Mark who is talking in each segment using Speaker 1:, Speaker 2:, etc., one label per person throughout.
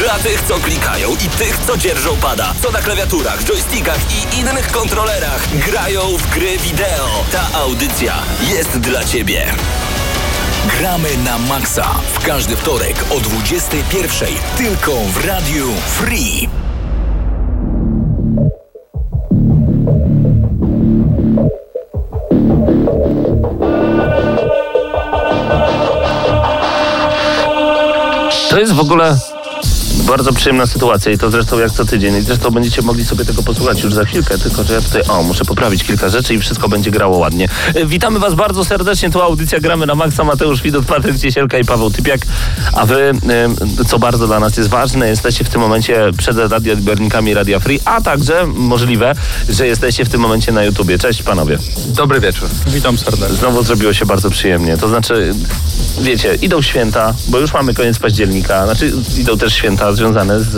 Speaker 1: Dla tych, co klikają i tych, co dzierżą pada, co na klawiaturach, joystickach i innych kontrolerach grają w gry wideo. Ta audycja jest dla Ciebie.
Speaker 2: Gramy na maksa w każdy wtorek o 21.00 tylko w Radiu Free.
Speaker 3: To jest w ogóle bardzo przyjemna sytuacja i to zresztą jak co tydzień. I zresztą będziecie mogli sobie tego posłuchać już za chwilkę, tylko że ja tutaj, o, muszę poprawić kilka rzeczy i wszystko będzie grało ładnie. E, Witamy Was bardzo serdecznie, to audycja Gramy na Maxa, Mateusz Widot, Patryk Ciesielka i Paweł Typiak, a Wy, e, co bardzo dla nas jest ważne, jesteście w tym momencie przed radioodbiornikami Radia Free, a także możliwe, że jesteście w tym momencie na YouTubie. Cześć panowie.
Speaker 4: Dobry wieczór.
Speaker 5: Witam serdecznie.
Speaker 3: Znowu zrobiło się bardzo przyjemnie. To znaczy, wiecie, idą święta, bo już mamy koniec października. Znaczy, idą też święta związane z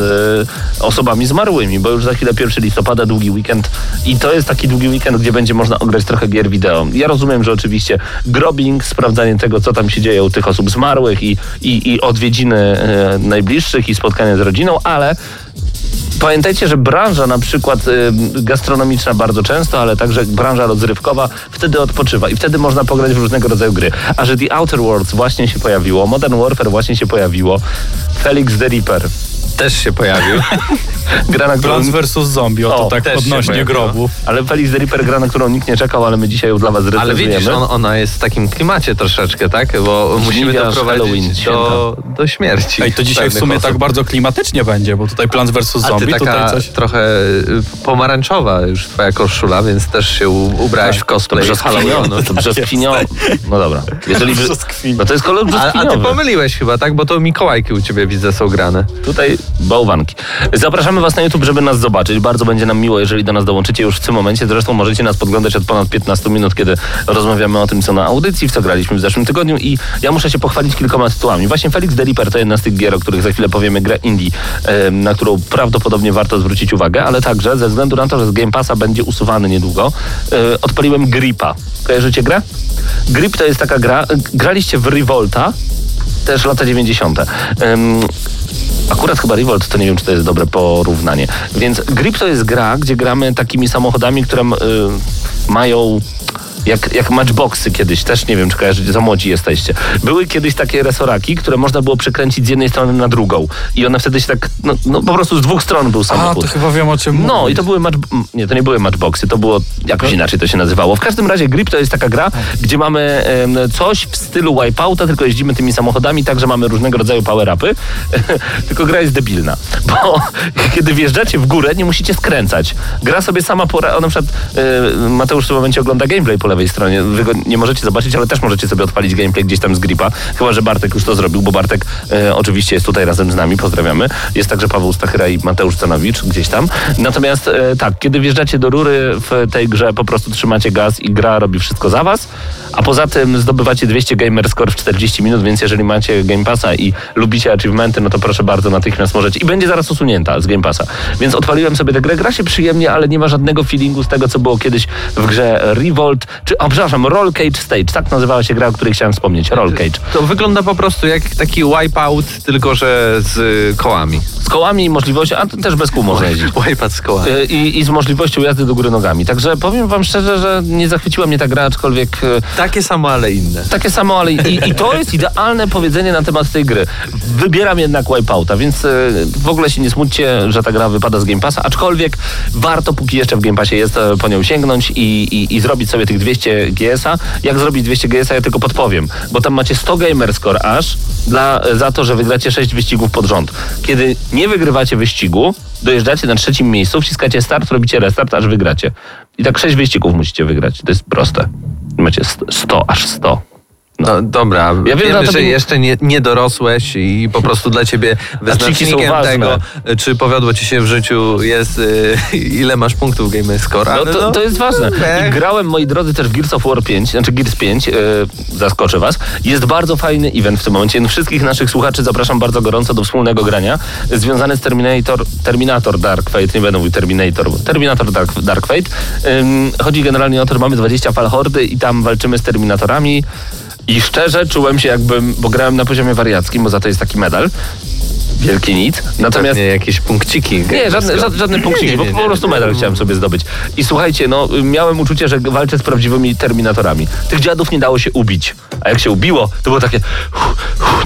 Speaker 3: e, osobami zmarłymi, bo już za chwilę 1 listopada, długi weekend. I to jest taki długi weekend, gdzie będzie można ograć trochę gier wideo. Ja rozumiem, że oczywiście grobbing, sprawdzanie tego, co tam się dzieje u tych osób zmarłych i, i, i odwiedziny e, najbliższych i spotkania z rodziną, ale Pamiętajcie, że branża na przykład y, gastronomiczna bardzo często, ale także branża rozrywkowa wtedy odpoczywa i wtedy można pograć w różnego rodzaju gry. A że The Outer Worlds właśnie się pojawiło, Modern Warfare właśnie się pojawiło, Felix the Reaper.
Speaker 4: Też się pojawił.
Speaker 3: Gra, na którą...
Speaker 5: Plants vs. Zombie, oto
Speaker 3: O,
Speaker 5: tak odnośnie grobów.
Speaker 3: Ale Felix the Reaper gra, na którą nikt nie czekał, ale my dzisiaj ją dla was
Speaker 4: Ale
Speaker 3: zrecenzujemy.
Speaker 4: widzisz, on, ona jest w takim klimacie troszeczkę, tak? Bo musimy
Speaker 3: Halloween,
Speaker 4: doprowadzić do, do śmierci.
Speaker 5: Ej, to dzisiaj w sumie
Speaker 4: osób.
Speaker 5: tak bardzo klimatycznie będzie, bo tutaj Plants vs.
Speaker 4: Ty
Speaker 5: Zombie, tutaj
Speaker 4: taka
Speaker 5: coś...
Speaker 4: trochę y, pomarańczowa już twoja koszula, więc też się ubrałeś w
Speaker 3: Tak, To
Speaker 4: cosplay
Speaker 3: brzoskwinio,
Speaker 4: Halloweenu.
Speaker 3: to brzoskwinio. No dobra. Jeżeli.
Speaker 5: Brzoskwinio.
Speaker 3: No to jest kolor
Speaker 4: A, a ty
Speaker 3: brzoskwiniowy.
Speaker 4: pomyliłeś chyba, tak? Bo to Mikołajki u ciebie widzę są grane.
Speaker 3: Tutaj bałwanki. Zapraszamy Was na YouTube, żeby nas zobaczyć. Bardzo będzie nam miło, jeżeli do nas dołączycie już w tym momencie. Zresztą możecie nas podglądać od ponad 15 minut, kiedy rozmawiamy o tym, co na audycji, w co graliśmy w zeszłym tygodniu i ja muszę się pochwalić kilkoma tytułami. Właśnie Felix Reaper to jedna z tych gier, o których za chwilę powiemy, gra indie, na którą prawdopodobnie warto zwrócić uwagę, ale także ze względu na to, że z Game Passa będzie usuwany niedługo, e, odpaliłem Gripa. Kojarzycie grę? Grip to jest taka gra, graliście w Revolta, też lata 90. Ym, Akurat chyba Revolt to nie wiem, czy to jest dobre porównanie. Więc Grip to jest gra, gdzie gramy takimi samochodami, które y, mają. Jak, jak matchboxy kiedyś, też nie wiem, czy kojarzycie, za młodzi jesteście. Były kiedyś takie resoraki, które można było przekręcić z jednej strony na drugą. I one wtedy się tak, no, no po prostu z dwóch stron był
Speaker 5: A,
Speaker 3: samochód.
Speaker 5: to chyba wiem o czym
Speaker 3: No i
Speaker 5: mówisz.
Speaker 3: to były match... Nie, to nie były matchboxy, to było jakoś
Speaker 5: No.
Speaker 3: inaczej to się nazywało. W każdym razie Grip to jest taka gra, gdzie mamy em, coś w stylu Wipeouta, tylko jeździmy tymi samochodami, także mamy różnego rodzaju power-upy. tylko gra jest debilna, bo kiedy wjeżdżacie w górę, nie musicie skręcać. Gra sobie sama pora... O, na przykład e, Mateusz w tym momencie ogląda gameplay po lewej stronie. Wy go nie możecie zobaczyć, ale też możecie sobie odpalić gameplay gdzieś tam z Gripa. Chyba, że Bartek już to zrobił, bo Bartek e, oczywiście jest tutaj razem z nami, pozdrawiamy. Jest także Paweł Stachyra i Mateusz Stanowicz gdzieś tam. Natomiast e, tak, kiedy wjeżdżacie do rury w tej grze, po prostu trzymacie gaz i gra robi wszystko za was, a poza tym zdobywacie 200 gamer score w 40 minut, więc jeżeli macie Game Passa i lubicie achievementy, no to proszę bardzo, natychmiast możecie. I będzie zaraz usunięta z Game Passa. Więc odpaliłem sobie tę grę. Gra się przyjemnie, ale nie ma żadnego feelingu z tego, co było kiedyś w grze Revolt, czy, o przepraszam, Roll Cage Stage. Tak nazywała się gra, o której chciałem wspomnieć. Roll Cage.
Speaker 4: To wygląda po prostu jak taki wipeout, tylko że z y, kołami.
Speaker 3: Z kołami i możliwością, a też bez kół można jeździć.
Speaker 4: Wipeout z kołami.
Speaker 3: Y, I, I z możliwością jazdy do góry nogami. Także powiem wam szczerze, że nie zachwyciła mnie ta gra, aczkolwiek y,
Speaker 4: Takie samo, ale inne.
Speaker 3: takie samo, ale i, i to jest idealne powiedzenie na temat tej gry. Wybieram jednak Wipeouta, więc w ogóle się nie smućcie, że ta gra wypada z Game Passa, aczkolwiek warto, póki jeszcze w Game Passie jest, po nią sięgnąć i, i, i zrobić sobie tych 200 GS-a. Jak zrobić 200 GS-a, ja tylko podpowiem, bo tam macie 100 gamer score aż dla, za to, że wygracie 6 wyścigów pod rząd. Kiedy nie wygrywacie wyścigu, dojeżdżacie na trzecim miejscu, wciskacie start, robicie restart, aż wygracie. I tak 6 wyścigów musicie wygrać. To jest proste. Macie 100, 100 aż 100.
Speaker 4: No dobra,
Speaker 3: Ja wiem,
Speaker 4: wiemy, że jeszcze nie, nie dorosłeś i po prostu dla ciebie wyznacznikiem tego, czy powiodło ci się w życiu jest, y, ile masz punktów Game Score.
Speaker 3: No to, to jest ważne. I
Speaker 4: Ech.
Speaker 3: grałem, moi drodzy, też w Gears of War 5, znaczy Gears 5, yy, zaskoczę was. Jest bardzo fajny event w tym momencie. Wszystkich naszych słuchaczy zapraszam bardzo gorąco do wspólnego grania, związany z Terminator, Terminator Dark Fate, nie będę mówił Terminator, Terminator Dark, Dark Fate. Ym, chodzi generalnie o to, że mamy 20 fal hordy i tam walczymy z Terminatorami. I szczerze czułem się jakbym, bo grałem na poziomie wariackim, bo za to jest taki medal. Wielki nic. Natomiast
Speaker 4: Pewnie jakieś punkciki.
Speaker 3: nie, żadne, żadne, żadne punkciki, bo po prostu medal chciałem sobie zdobyć. I słuchajcie, no miałem uczucie, że walczę z prawdziwymi terminatorami. Tych dziadów nie dało się ubić. A jak się ubiło, to było takie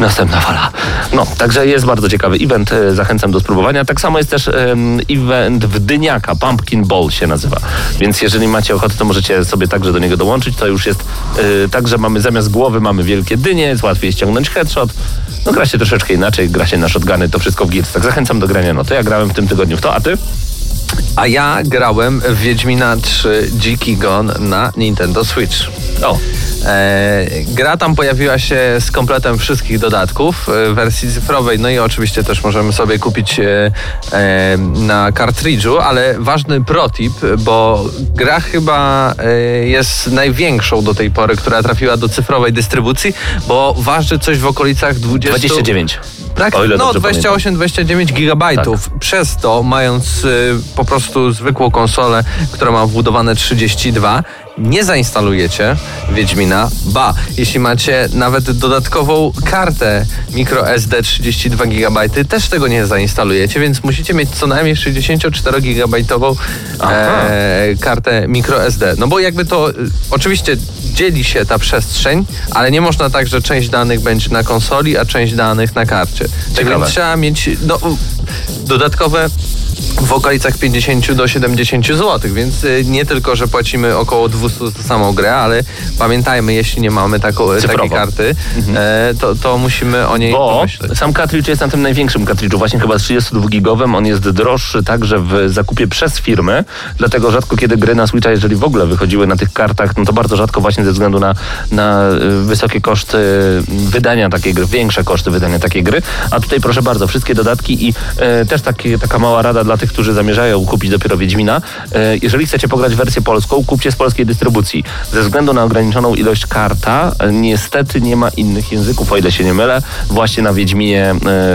Speaker 3: następna fala. No, także jest bardzo ciekawy event, e, zachęcam do spróbowania. Tak samo jest też em, event w Dyniaka, Pumpkin Ball się nazywa. Więc jeżeli macie ochotę, to możecie sobie także do niego dołączyć. To już jest e, tak, że mamy zamiast głowy mamy wielkie dynie, jest łatwiej ściągnąć headshot. No gra się troszeczkę inaczej, gra się na shotguny, to wszystko w Gears. Tak zachęcam do grania. No to ja grałem w tym tygodniu w to, a ty?
Speaker 4: A ja grałem w Wiedźmina 3 Dziki Gon na Nintendo Switch.
Speaker 3: O,
Speaker 4: E, gra tam pojawiła się z kompletem wszystkich dodatków e, w wersji cyfrowej, no i oczywiście też możemy sobie kupić e, e, na kartridżu, ale ważny protip, bo gra chyba e, jest największą do tej pory, która trafiła do cyfrowej dystrybucji, bo waży coś w okolicach 20...
Speaker 3: 29.
Speaker 4: Tak,
Speaker 3: O ile
Speaker 4: no
Speaker 3: dobrze Tak.
Speaker 4: 28-29 gigabajtów. Przez to, mając y, po prostu zwykłą konsolę, która ma wbudowane 32, nie zainstalujecie Wiedźmina. Ba, jeśli macie nawet dodatkową kartę microSD 32 GB, też tego nie zainstalujecie, więc musicie mieć co najmniej 64 gigabajtową
Speaker 3: Aha.
Speaker 4: e, kartę microSD. No bo jakby to y, oczywiście dzieli się ta przestrzeń, ale nie można tak, że część danych będzie na konsoli, a część danych na karcie. Tak więc trzeba mieć no, dodatkowe w okolicach 50 do 70 zł, więc y, nie tylko, że płacimy około 200 za samą grę, ale pamiętajmy, jeśli nie mamy taką, takiej
Speaker 3: Cyfrowo.
Speaker 4: karty, e, to, to musimy o niej
Speaker 3: Bo
Speaker 4: pomyśleć.
Speaker 3: sam cartridge jest na tym największym cartridge'u, właśnie chyba 32-gigowym. On jest droższy także w zakupie przez firmy, dlatego rzadko kiedy gry na Switcha, jeżeli w ogóle wychodziły na tych kartach, no to bardzo rzadko właśnie ze względu na, na y, wysokie koszty wydania takiej gry, większe koszty wydania takiej gry. A tutaj proszę bardzo, wszystkie dodatki i e, też taki, taka mała rada dla tych, którzy zamierzają kupić dopiero Wiedźmina. E, jeżeli chcecie pograć wersję polską, kupcie z polskiej dystrybucji. Ze względu na ograniczoną ilość karta, e, niestety nie ma innych języków, o ile się nie mylę, właśnie na Wiedźminie e,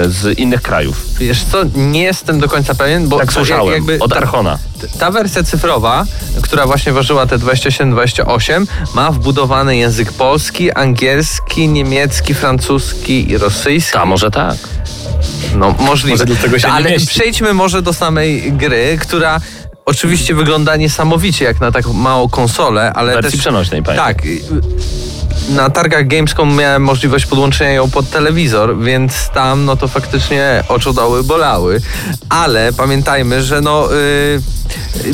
Speaker 3: z innych krajów.
Speaker 4: Wiesz co, nie jestem do końca pewien, bo
Speaker 3: Tak słyszałem,
Speaker 4: jakby
Speaker 3: od
Speaker 4: ta-
Speaker 3: Archona.
Speaker 4: Ta wersja cyfrowa, która właśnie ważyła te 27-28, ma wbudowany język polski, angielski, niemiecki, francuski i rosyjski.
Speaker 3: Ta, może tak.
Speaker 4: No możliwe.
Speaker 5: Może dlatego się nie
Speaker 4: Ale
Speaker 5: mieści.
Speaker 4: przejdźmy może do samej gry, która oczywiście wygląda niesamowicie jak na tak małą konsolę, ale
Speaker 3: wersji
Speaker 4: też...
Speaker 3: przenośnej, pamiętaj.
Speaker 4: Tak. Na targach Gamescom miałem możliwość podłączenia ją pod telewizor, więc tam no to faktycznie oczodoły bolały. Ale pamiętajmy, że no y,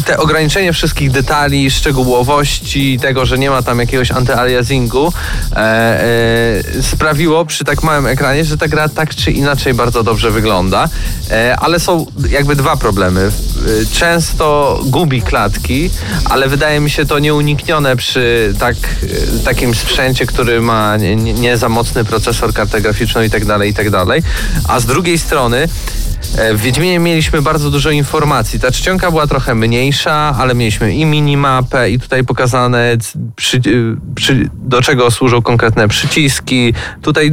Speaker 4: te ograniczenie wszystkich detali, szczegółowości, tego, że nie ma tam jakiegoś antyaliasingu e, e, sprawiło przy tak małym ekranie, że ta gra tak czy inaczej bardzo dobrze wygląda. E, ale są jakby dwa problemy. Y, Często gubi klatki, ale wydaje mi się to nieuniknione przy tak, y, takim sprzęcie, który ma nie, nie, za mocny procesor, kartę graficzną i tak dalej, i tak dalej. A z drugiej strony e, w Wiedźminie mieliśmy bardzo dużo informacji. Ta czcionka była trochę mniejsza, ale mieliśmy i minimapę, i tutaj pokazane, przy, y, przy, do czego służą konkretne przyciski. Tutaj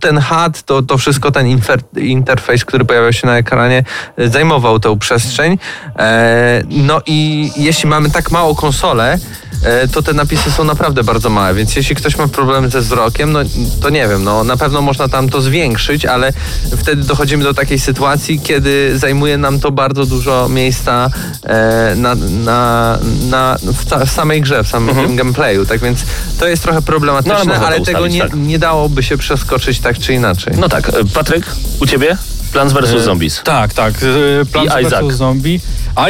Speaker 4: ten HUD, to, to wszystko, ten infer, interfejs, który pojawiał się na ekranie, y, zajmował tę przestrzeń. E, no i jeśli mamy tak małą konsolę, e, to te napisy są naprawdę bardzo małe, więc jeśli ktoś ma problem ze wzrokiem, no to nie wiem, no na pewno można tam to zwiększyć, ale wtedy dochodzimy do takiej sytuacji, kiedy zajmuje nam to bardzo dużo miejsca e, na, na, na, w, samej grze, w samym tym gameplayu, tak więc to jest trochę problematyczne,
Speaker 3: Mhm. No, ale
Speaker 4: ale tego nie,
Speaker 3: tak.
Speaker 4: nie dałoby się przeskoczyć tak czy inaczej.
Speaker 3: No tak, e, Patryk, u ciebie? Plants vs. Zombies.
Speaker 5: Tak, tak. y, Plants
Speaker 3: I
Speaker 5: vs.
Speaker 3: Isaac.
Speaker 5: Zombie.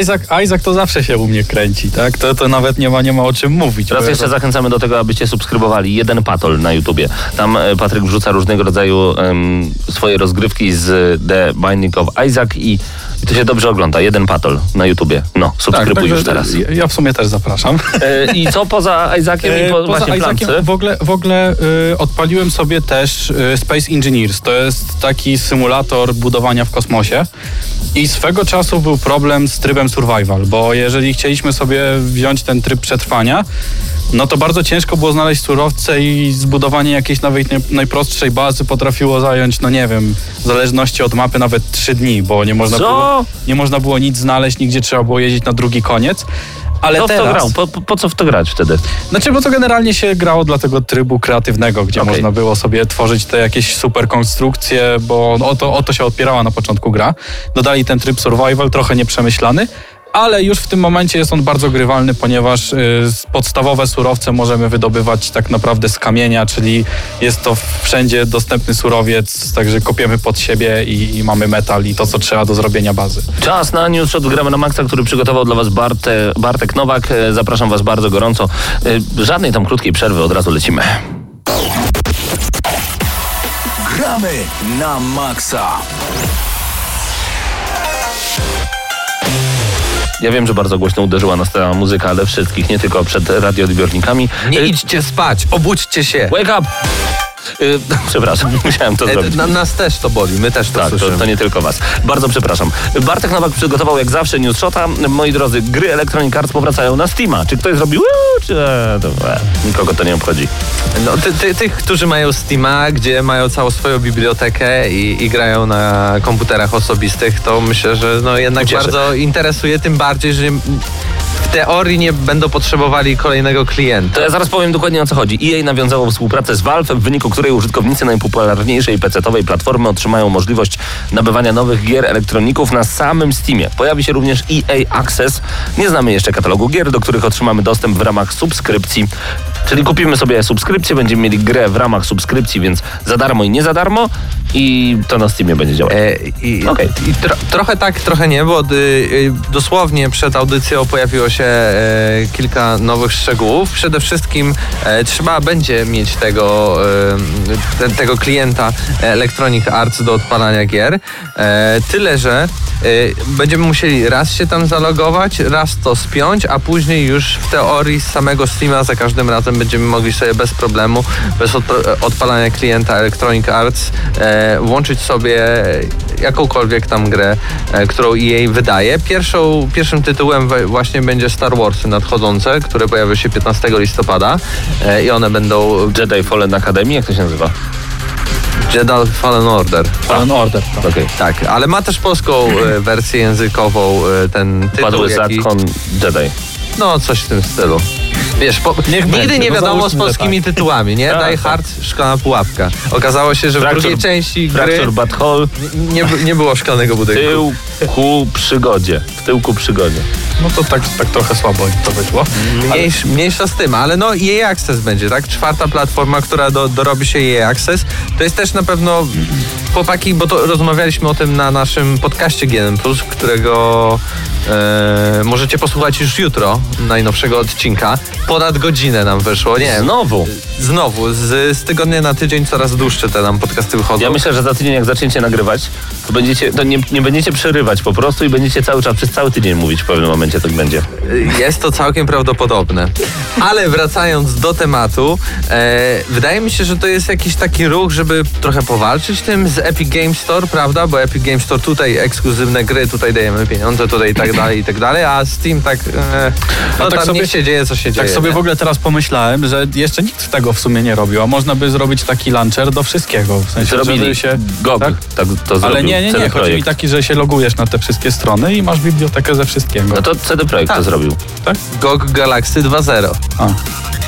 Speaker 5: Isaac, Isaac to zawsze się u mnie kręci, tak? To, to nawet nie ma, nie ma o czym mówić. Ja
Speaker 3: jeszcze
Speaker 5: to-
Speaker 3: zachęcamy do tego, abyście subskrybowali jeden patol na YouTubie. Tam e, Patryk wrzuca różnego rodzaju em, swoje rozgrywki z The Binding of Isaac i, i to się dobrze ogląda. Jeden patol na YouTubie. No, subskrybuj
Speaker 5: także
Speaker 3: już teraz.
Speaker 5: Ja, ja w sumie też zapraszam.
Speaker 3: E, I co poza Isaaciem i
Speaker 5: E,
Speaker 3: po,
Speaker 5: Poza
Speaker 3: Plantce?
Speaker 5: w ogóle, w ogóle y, odpaliłem sobie też y, Space Engineers. To jest taki symulator budowania w kosmosie. I swego czasu był problem z trybem survival, bo jeżeli chcieliśmy sobie wziąć ten tryb przetrwania, no to bardzo ciężko było znaleźć surowce i zbudowanie jakiejś nawet naj- najprostszej bazy potrafiło zająć, no nie wiem, w zależności od mapy nawet trzy dni, bo nie można,
Speaker 3: Co?
Speaker 5: było, nie można było nic znaleźć, nigdzie trzeba było jeździć na drugi koniec. Ale
Speaker 3: Kto w to
Speaker 5: teraz...
Speaker 3: grał? Po, po, co w to grać wtedy?
Speaker 5: Znaczy, bo to generalnie się grało dla tego trybu kreatywnego, gdzie
Speaker 3: Okej.
Speaker 5: można było sobie tworzyć te jakieś super konstrukcje, bo o to, o to się opierała na początku gra. Dodali ten tryb survival, trochę nieprzemyślany, ale już w tym momencie jest on bardzo grywalny, ponieważ y, z- podstawowe surowce możemy wydobywać tak naprawdę z kamienia, czyli jest to wszędzie dostępny surowiec, także kopiemy pod siebie i, i mamy metal i to, co trzeba do zrobienia bazy.
Speaker 3: Czas na news shot gramy na Maxa, który przygotował dla Was Barte, Bartek Nowak. E, Zapraszam Was bardzo gorąco. E, Żadnej tam krótkiej przerwy, od razu lecimy.
Speaker 2: Gramy na maksa.
Speaker 3: Ja wiem, że bardzo głośno uderzyła nas ta muzyka, ale wszystkich, nie tylko przed radioodbiornikami.
Speaker 4: Nie
Speaker 3: E,
Speaker 4: idźcie spać, obudźcie się.
Speaker 3: Wake up! Y, przepraszam, musiałem to
Speaker 4: E,
Speaker 3: zrobić.
Speaker 4: na, nas też to boli, my też to
Speaker 3: Tak, to,
Speaker 4: słyszymy.
Speaker 3: to nie tylko was. Bardzo przepraszam. Bartek Nowak przygotował jak zawsze News Shota. Moi drodzy, gry Electronic Arts powracają na Steama. Czy ktoś zrobił? Czy e, nikogo to nie obchodzi.
Speaker 4: No, ty, ty, tych, którzy mają Steama, gdzie mają całą swoją bibliotekę i, i grają na komputerach osobistych, to myślę, że no jednak
Speaker 3: Ucieszy.
Speaker 4: bardzo interesuje, tym bardziej, że w teorii nie będą potrzebowali kolejnego klienta.
Speaker 3: To ja zaraz powiem dokładnie o co chodzi. EA nawiązało współpracę z Valve, w wyniku której użytkownicy najpopularniejszej PC-owej platformy otrzymają możliwość nabywania nowych gier elektroników na samym Steamie. Pojawi się również EA Access. Nie znamy jeszcze katalogu gier, do których otrzymamy dostęp w ramach subskrypcji. Czyli kupimy sobie subskrypcję, będziemy mieli grę w ramach subskrypcji, więc za darmo i nie za darmo i to na Steamie będzie działać.
Speaker 4: E, I,
Speaker 3: Okej.
Speaker 4: i tro, trochę tak, trochę nie, bo y, y, dosłownie przed audycją pojawiło się e, kilka nowych szczegółów. Przede wszystkim e, trzeba będzie mieć tego, e, te, tego klienta Electronic Arts do odpalania gier. Tyle, że będziemy musieli raz się tam zalogować, raz to spiąć, a później już w teorii z samego Steama za każdym razem będziemy mogli sobie bez problemu, bez odp- odpalania klienta Electronic Arts włączyć sobie jakąkolwiek tam grę, którą EA wydaje. Pierwszą, pierwszym tytułem właśnie będzie Star Warsy nadchodzące, które pojawią się 15 listopada e, i one będą
Speaker 3: Jedi Fallen Academy, jak to się nazywa?
Speaker 4: Jedi Fallen Order.
Speaker 5: Fallen Order. Tak.
Speaker 3: Okej.
Speaker 4: Tak, ale ma też polską e, wersję językową e, ten tytuł.
Speaker 3: Padły
Speaker 4: jaki-
Speaker 3: Zatkon Jedi.
Speaker 4: No, coś w tym stylu. Wiesz, po,
Speaker 5: Niech
Speaker 4: nigdy
Speaker 5: będzie,
Speaker 4: nie
Speaker 5: no
Speaker 4: wiadomo z
Speaker 5: załóżmy, że
Speaker 4: polskimi tytułami, nie?
Speaker 3: Tak,
Speaker 4: Die
Speaker 3: tak.
Speaker 4: Hard, szklana pułapka. Okazało się, że w
Speaker 3: Fracture-
Speaker 4: drugiej części gry
Speaker 3: Fracture Butthole,
Speaker 4: nie, nie było szklanego budynku.
Speaker 3: tył ku przygodzie. W tyłku przygodzie.
Speaker 5: No to tak, tak trochę słabo to wyszło.
Speaker 4: Mniejsz, mniejsza z tym, ale no EA Access będzie, tak? Czwarta platforma, która do, dorobi się EA Access. To jest też na pewno chłopaki, bo to rozmawialiśmy o tym na naszym podcaście GNM+, którego e, możecie posłuchać już jutro, najnowszego odcinka. Ponad godzinę nam wyszło, nie wiem.
Speaker 3: Znowu.
Speaker 4: Znowu, z, z tygodnia na tydzień coraz dłuższe te nam podcasty wychodzą.
Speaker 3: Ja myślę, że za tydzień jak zaczniecie nagrywać, to, będziecie, to nie, nie będziecie przerywać po prostu i będziecie cały czas, przez cały tydzień mówić w pewnym momencie tak będzie.
Speaker 4: Jest to całkiem prawdopodobne. Ale wracając do tematu, e, wydaje mi się, że to jest jakiś taki ruch, żeby trochę powalczyć tym z Epic Games Store, prawda? Bo Epic Games Store tutaj ekskluzywne gry, tutaj dajemy pieniądze, tutaj i tak dalej, i tak dalej, a Steam tak, e, no
Speaker 5: tak
Speaker 4: tam
Speaker 5: sobie-
Speaker 4: się dzieje, co się dzieje.
Speaker 5: Tak sobie
Speaker 4: nie?
Speaker 5: w ogóle teraz pomyślałem, że jeszcze nikt tego w sumie nie robił, a można by zrobić taki launcher do wszystkiego. W sensie,
Speaker 3: Zrobili.
Speaker 5: żeby się...
Speaker 3: GOG tak,
Speaker 5: Tak?
Speaker 3: to zrobił.
Speaker 5: Ale nie, nie, nie. Chodzi mi taki, że się logujesz na te wszystkie strony i masz bibliotekę ze wszystkiego.
Speaker 3: No to CD Projekt to
Speaker 4: Tak.
Speaker 3: zrobił.
Speaker 5: Tak?
Speaker 4: GOG Galaxy 2.0.
Speaker 5: A.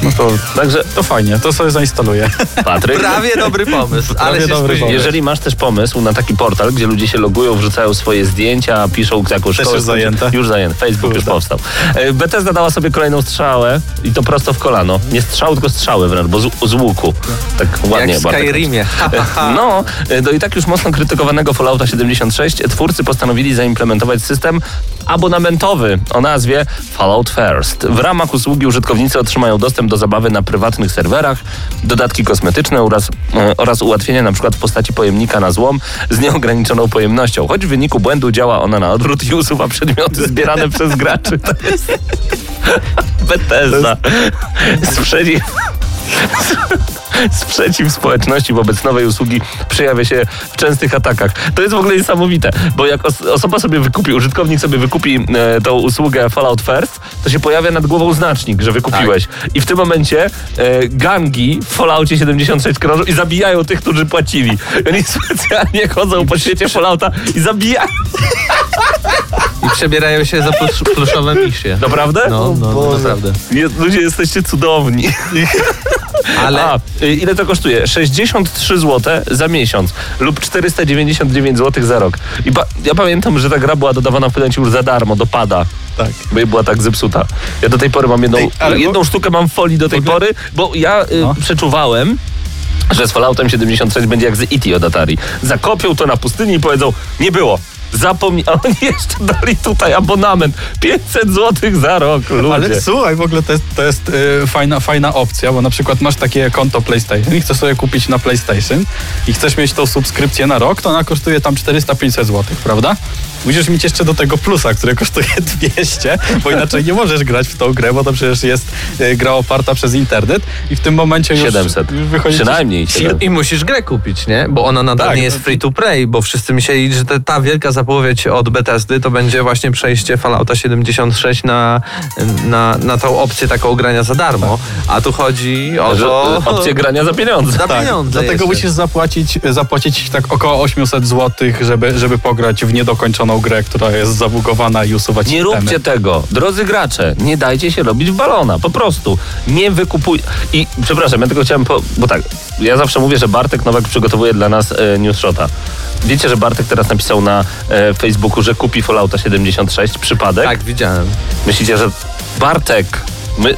Speaker 5: no to,
Speaker 3: Także
Speaker 5: to fajnie, to sobie zainstaluję.
Speaker 3: Patryk,
Speaker 4: Prawie dobry pomysł, ale
Speaker 5: Prawie dobry pomysł.
Speaker 3: jeżeli masz też pomysł na taki portal, gdzie ludzie się logują, wrzucają swoje zdjęcia, piszą jaką szkołę...
Speaker 5: już zajęte.
Speaker 3: Już zajęte. Facebook już
Speaker 5: Kurde.
Speaker 3: powstał. E, Bethesda dała sobie kolejną strzałę i to prosto w kolano. Nie strzał, tylko strzały wręcz, bo z, z łuku. Tak ładnie.
Speaker 4: Jak w. Skyrimie. Ha, ha, ha.
Speaker 3: No, e, do i tak już mocno krytykowanego Fallouta 76 twórcy postanowili zaimplementować system abonamentowy o nazwie Fallout First. W ramach usługi użytkownicy otrzymają dostęp do zabawy na prywatnych serwerach, dodatki kosmetyczne oraz, e, oraz ułatwienia przykład w postaci pojemnika na złom z nieograniczoną pojemnością. Choć w wyniku błędu działa ona na odwrót i usuwa przedmioty zbierane przez graczy. To jest Bethesda. Sprzeciw... Sprzeciw społeczności wobec nowej usługi przejawia się w częstych atakach. To jest w ogóle niesamowite, bo jak os osoba sobie wykupi, użytkownik sobie wykupi e, tą usługę Fallout First, to się pojawia nad głową znacznik, że wykupiłeś. I w tym momencie e, gangi w Falloutie 76 krążą i zabijają tych, którzy płacili. I oni specjalnie chodzą po świecie Fallouta i zabijają.
Speaker 4: I przebierają się za plusz, pluszowe misie.
Speaker 3: Naprawdę?
Speaker 4: No, no, no naprawdę.
Speaker 3: Ludzie, jesteście cudowni.
Speaker 4: Ale
Speaker 3: A, ile to kosztuje? 63 zł za miesiąc lub 499 zł za rok. I pa, ja pamiętam, że ta gra była dodawana w momencie już za darmo, do pada.
Speaker 5: Tak.
Speaker 3: Bo była tak zepsuta. Ja do tej pory mam jedną,
Speaker 5: Ej,
Speaker 3: jedną
Speaker 5: bo-
Speaker 3: sztukę mam w folii do tej pory, bo ja y,
Speaker 5: No.
Speaker 3: przeczuwałem, że z Falloutem 76 będzie jak z E.T. od Atari. Zakopią to na pustyni i powiedzą, nie było. Zapomnij, a oni jeszcze dali tutaj abonament. 500 zł za rok, ludzie.
Speaker 5: Ale słuchaj, w ogóle to jest, to jest y, fajna, fajna opcja, bo na przykład masz takie konto PlayStation i chcesz sobie kupić na PlayStation i chcesz mieć tą subskrypcję na rok, to ona kosztuje tam 400-500 zł, prawda? Musisz mieć jeszcze do tego plusa, który kosztuje 200, bo inaczej nie możesz grać w tą grę, bo to przecież jest y, gra oparta przez internet i w tym momencie już,
Speaker 3: 700.
Speaker 5: już wychodzi...
Speaker 3: Przynajmniej 700.
Speaker 4: I musisz grę kupić, nie? Bo ona nadal
Speaker 5: Tak.
Speaker 4: nie jest free to play, bo wszyscy myśleli, że ta wielka zapowiedź od Bethesdy to będzie właśnie przejście Fallouta 76 na, na, na tą opcję taką grania za darmo. A tu chodzi o to...
Speaker 3: y, opcję grania za pieniądze.
Speaker 4: Za
Speaker 5: Tak,
Speaker 4: pieniądze
Speaker 5: dlatego
Speaker 4: jeszcze.
Speaker 5: musisz zapłacić, zapłacić tak około 800 zł, żeby, żeby pograć w niedokończoną grę, która jest zabugowana i usuwać
Speaker 3: Nie
Speaker 5: itemy.
Speaker 3: róbcie tego, drodzy gracze. Nie dajcie się robić w balona. Po prostu. Nie wykupuj. I przepraszam, ja tylko chciałem. Po, bo tak, ja zawsze mówię, że Bartek Nowak przygotowuje dla nas e, newsshota. Wiecie, że Bartek teraz napisał na e, Facebooku, że kupi Fallouta 76. Przypadek?
Speaker 4: Tak, widziałem.
Speaker 3: Myślicie, że Bartek. My,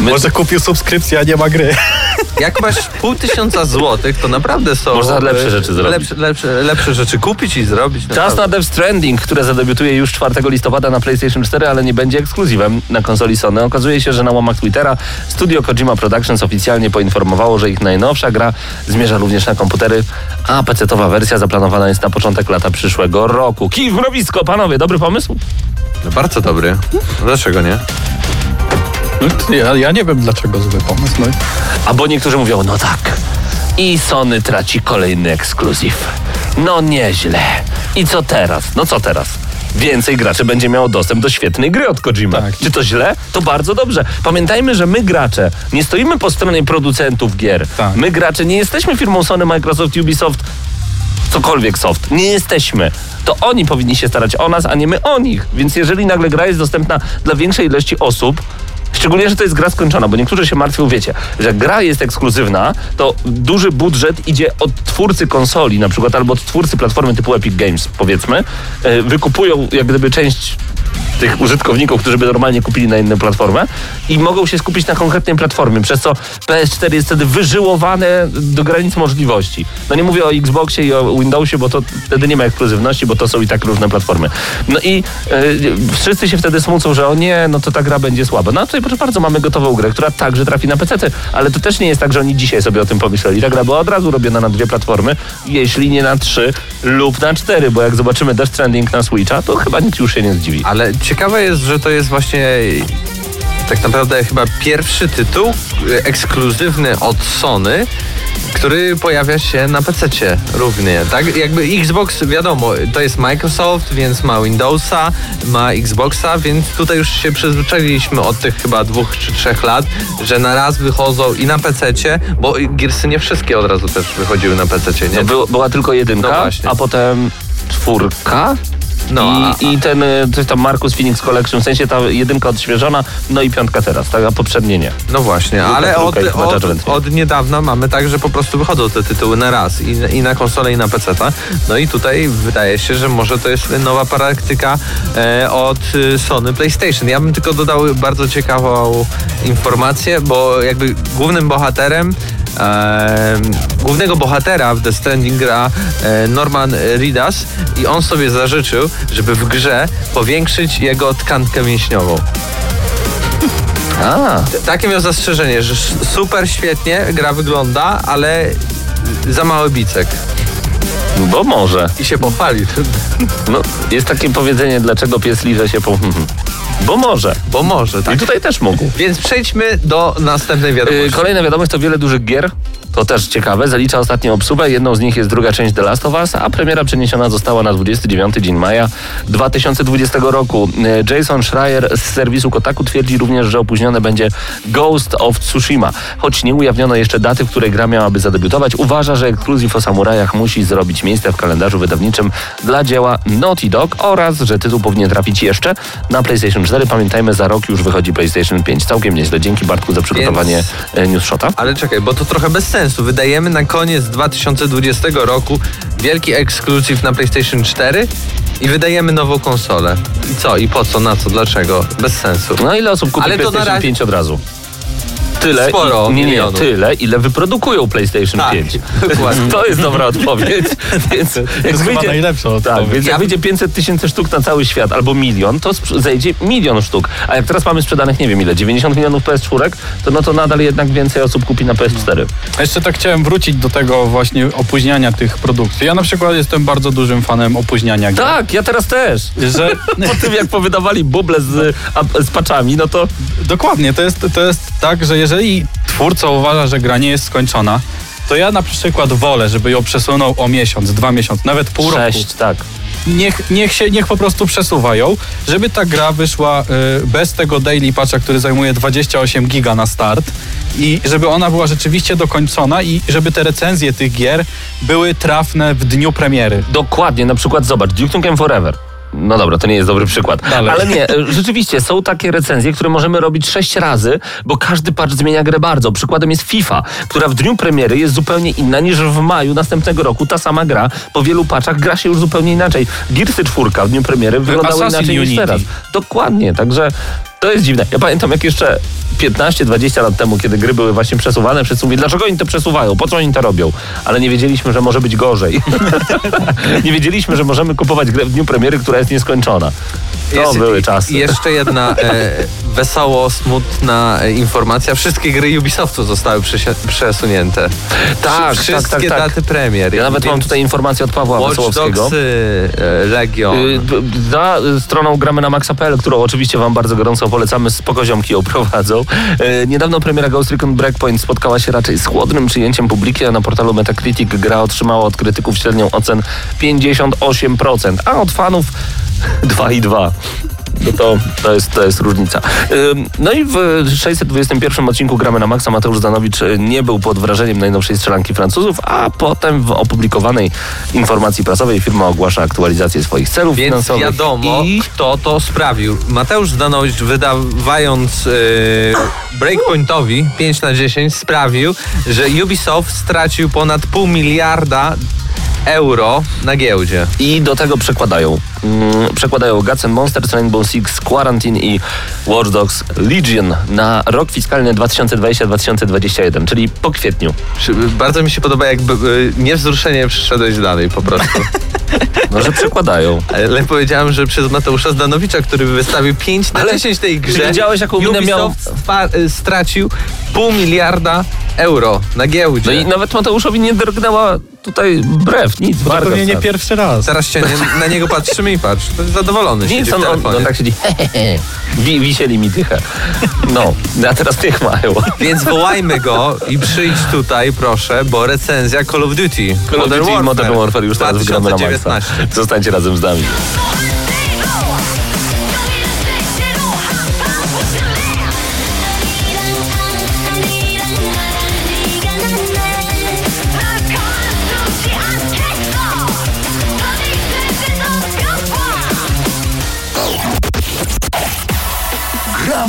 Speaker 3: my,
Speaker 5: Może kupił subskrypcję, a nie ma gry.
Speaker 4: Jak masz pół tysiąca złotych, to naprawdę są...
Speaker 3: Można lepsze
Speaker 4: e,
Speaker 3: rzeczy zrobić.
Speaker 4: Lepsze, lepsze, lepsze rzeczy kupić i zrobić.
Speaker 3: Czas
Speaker 4: naprawdę.
Speaker 3: na Death Stranding, które zadebiutuje już 4 listopada na PlayStation 4, ale nie będzie ekskluzywem na konsoli Sony. Okazuje się, że na łamach Twittera studio Kojima Productions oficjalnie poinformowało, że ich najnowsza gra zmierza również na komputery, a PC-towa wersja zaplanowana jest na początek lata przyszłego roku. Kij w mrowisko, panowie, dobry pomysł?
Speaker 4: No bardzo dobry. Dlaczego nie?
Speaker 5: No, Ja, ja nie wiem, dlaczego zły pomysł. No,
Speaker 3: Albo niektórzy mówią, no tak. I Sony traci kolejny ekskluzyw. No nieźle. I co teraz? No co teraz? Więcej graczy będzie miało dostęp do świetnej gry od Kojima.
Speaker 5: Tak.
Speaker 3: Czy to źle? To bardzo dobrze. Pamiętajmy, że my gracze nie stoimy po stronie producentów gier.
Speaker 5: Tak.
Speaker 3: My gracze nie jesteśmy firmą Sony, Microsoft, Ubisoft, cokolwiek soft. Nie jesteśmy. To oni powinni się starać o nas, a nie my o nich. Więc jeżeli nagle gra jest dostępna dla większej ilości osób, Szczególnie, że to jest gra skończona, bo niektórzy się martwią, wiecie, że gra jest ekskluzywna, to duży budżet idzie od twórcy konsoli na przykład, albo od twórcy platformy typu Epic Games, powiedzmy. E, Wykupują jak gdyby część tych użytkowników, którzy by normalnie kupili na inną platformę i mogą się skupić na konkretnej platformie, przez co PS4 jest wtedy wyżyłowane do granic możliwości. No nie mówię o Xboxie i o Windowsie, bo to wtedy nie ma ekskluzywności, bo to są i tak różne platformy. No i e, wszyscy się wtedy smucą, że o nie, no to ta gra będzie słaba. No a tutaj proszę bardzo, mamy gotową grę, która także trafi na PC, ale to też nie jest tak, że oni dzisiaj sobie o tym pomyśleli. Ta gra była od razu robiona na dwie platformy, jeśli nie na trzy lub na cztery, bo jak zobaczymy Death Stranding na Switcha, to chyba nikt już się nie zdziwi.
Speaker 4: Ale ciekawe jest, że to jest właśnie tak naprawdę chyba pierwszy tytuł ekskluzywny od Sony, który pojawia się na PC równie. Tak? Jakby Xbox, wiadomo, to jest Microsoft, więc ma Windowsa, ma Xboxa, więc tutaj już się przyzwyczailiśmy od tych chyba dwóch czy trzech lat, że na raz wychodzą i na PC, bo Gearsy nie wszystkie od razu też wychodziły na PC, nie?
Speaker 3: No, był, była tylko jedynka,
Speaker 4: No właśnie.
Speaker 3: a potem czwórka
Speaker 4: No,
Speaker 3: I, I ten, y, coś tam Marcus Phoenix Collection, w sensie ta jedynka odświeżona, no i piątka teraz, tak, a poprzednie nie.
Speaker 4: No właśnie, ale od, od, od niedawna mamy tak, że po prostu wychodzą te tytuły na raz i, i na konsolę i na PC. No i tutaj wydaje się, że może to jest nowa praktyka e, od y, Sony PlayStation. Ja bym tylko dodał bardzo ciekawą informację, bo jakby głównym bohaterem e, głównego bohatera w The Stranding gra e, Norman Reedus i on sobie zażyczył, żeby w grze powiększyć jego tkankę mięśniową.
Speaker 3: A,
Speaker 4: Takie miał zastrzeżenie, że super świetnie gra wygląda, ale za mały bicek.
Speaker 3: bo może.
Speaker 4: I się pochwalił.
Speaker 3: No, jest takie powiedzenie, dlaczego pies liże się po... Bo może.
Speaker 4: Bo może,
Speaker 3: I
Speaker 4: tak.
Speaker 3: tutaj też mógł.
Speaker 4: Więc przejdźmy do następnej
Speaker 3: Yy,
Speaker 4: wiadomości.
Speaker 3: Kolejna wiadomość to wiele dużych gier. To też ciekawe. Zalicza ostatnią obsługę. Jedną z nich jest druga część The Last of Us, a premiera przeniesiona została na 29 dzień maja 2020 roku. Yy, Jason Schreier z serwisu Kotaku twierdzi również, że opóźnione będzie Ghost of Tsushima. Choć nie ujawniono jeszcze daty, w której gra miałaby zadebiutować, uważa, że ekskluzyw o samurajach musi zrobić miejsce w kalendarzu wydawniczym dla dzieła Naughty Dog oraz, że tytuł powinien trafić jeszcze na PlayStation 4. Pamiętajmy, za rok już wychodzi PlayStation 5. Całkiem nieźle. Dzięki Bartku za przygotowanie
Speaker 4: Więc-
Speaker 3: e, news shota.
Speaker 4: Ale czekaj, bo to trochę bez sensu. Wydajemy na koniec 2020 roku wielki ekskluzyw na PlayStation 4 i wydajemy nową konsolę. I co? I po co? Na co? Dlaczego? Bez sensu.
Speaker 3: No ile osób kupi
Speaker 4: Ale to na
Speaker 3: PlayStation
Speaker 4: razie-
Speaker 3: 5 od razu? Tyle,
Speaker 4: Sporo
Speaker 3: i, nie, nie, tyle, ile wyprodukują PlayStation
Speaker 4: Tak,
Speaker 3: 5.
Speaker 4: dokładnie.
Speaker 3: To jest dobra odpowiedź. więc jak
Speaker 5: jest chyba
Speaker 3: wyjdzie,
Speaker 5: najlepsza
Speaker 3: tak,
Speaker 5: odpowiedź.
Speaker 3: więc jak
Speaker 4: Ja-
Speaker 3: wyjdzie 500 tysięcy sztuk na cały świat albo milion, to zejdzie milion sztuk. A jak teraz mamy sprzedanych, nie wiem ile, 90 milionów PS4, to no to nadal jednak więcej osób kupi na PS4.
Speaker 5: A Jeszcze tak chciałem wrócić do tego właśnie opóźniania tych produkcji. Ja na przykład jestem bardzo dużym fanem opóźniania gier.
Speaker 3: Tak, ja teraz też.
Speaker 5: Że,
Speaker 3: Po tym jak powydawali buble z, a, z paczami, no to
Speaker 5: dokładnie, to jest, to jest tak, że jeżeli twórca uważa, że gra nie jest skończona, to ja na przykład wolę, żeby ją przesunął o miesiąc, dwa miesiące, nawet pół roku.
Speaker 3: sześć, tak.
Speaker 5: Niech, niech się, niech po prostu przesuwa ją, żeby ta gra wyszła y, bez tego daily patcha, który zajmuje 28 giga na start i żeby ona była rzeczywiście dokończona i żeby te recenzje tych gier były trafne w dniu premiery.
Speaker 3: Dokładnie, na przykład zobacz, Duke Nukem Forever. No dobra, to nie jest dobry przykład.
Speaker 5: Dalej.
Speaker 3: Ale nie, e, rzeczywiście są takie recenzje, które możemy robić sześć razy, bo każdy patch zmienia grę bardzo. Przykładem jest FIFA, która w dniu premiery jest zupełnie inna niż w maju następnego roku. Ta sama gra po wielu patchach gra się już zupełnie inaczej. Gearsy 4 w dniu premiery wyglądały
Speaker 5: Assassin
Speaker 3: inaczej niż
Speaker 5: Unity.
Speaker 3: teraz. Dokładnie, także to jest dziwne. Ja pamiętam jak jeszcze 15-20 lat temu, kiedy gry były właśnie przesuwane, wszyscy mówili, dlaczego oni to przesuwają, po co oni to robią? Ale nie wiedzieliśmy, że może być gorzej. nie wiedzieliśmy, że możemy kupować grę w dniu premiery, która jest nieskończona. To były czasy.
Speaker 4: Jeszcze jedna e, wesoło smutna e, informacja. Wszystkie gry Ubisoftu zostały przesunięte.
Speaker 3: Tak,
Speaker 4: Wszystkie
Speaker 3: tak, tak, tak.
Speaker 4: daty premier.
Speaker 3: Ja nawet mam tutaj informację od Pawła
Speaker 4: Watch
Speaker 3: Wesołowskiego.
Speaker 4: Dogsy, e, Legion.
Speaker 3: Y, Za stroną gramy na maxa.pl, którą oczywiście wam bardzo gorąco polecamy, z pokoziomki ją prowadzą. Y, Niedawno premiera Ghost Recon Breakpoint spotkała się raczej z chłodnym przyjęciem publiki, a na portalu Metacritic gra otrzymała od krytyków średnią ocen 58%, a od fanów 2,2%. No to, to, jest, to jest różnica. No i w 621 odcinku Gramy na Maxa Mateusz Zanowicz y, nie był pod wrażeniem najnowszej strzelanki Francuzów, a potem w opublikowanej informacji prasowej firma ogłasza aktualizację swoich celów
Speaker 4: Więc
Speaker 3: finansowych.
Speaker 4: wiadomo,
Speaker 3: I
Speaker 4: kto to sprawił. Mateusz Zdanowicz wydawając e, Breakpointowi 5 na 10 sprawił, że Ubisoft stracił ponad pół miliarda euro na giełdzie.
Speaker 3: I do tego przekładają. Mm, przekładają Guts Monsters, Rainbow Six, Quarantine i Watch Dogs Legion na rok fiskalny 2020-2021, czyli po kwietniu.
Speaker 4: Przy- Bardzo mi się podoba, jakby e, niewzruszenie przyszedłeś dalej po prostu.
Speaker 3: No, że przekładają.
Speaker 4: Ale powiedziałem, że przez Mateusza Zdanowicza, który wystawił 5 na
Speaker 3: Ale
Speaker 4: 10 tej grze,
Speaker 3: widziałeś, jaką minę miał-
Speaker 4: e, stracił pół miliarda euro na giełdzie.
Speaker 3: No i nawet Mateuszowi nie drgnęła tutaj brew, nic.
Speaker 5: Bo to pewnie nie pierwszy raz.
Speaker 4: Teraz się nie, na niego patrzymy i patrz. To jest zadowolony
Speaker 3: Nic, on, on,
Speaker 4: telefonie.
Speaker 3: on tak siedzi. Wi, wisieli mi dychę. No, a teraz tych mają.
Speaker 4: Więc wołajmy go i przyjdź tutaj, proszę, bo recenzja Call of Duty.
Speaker 3: Call of Duty i Modern Warfare już teraz wygramy na maksa.
Speaker 4: 2019.
Speaker 3: Zostańcie razem z nami.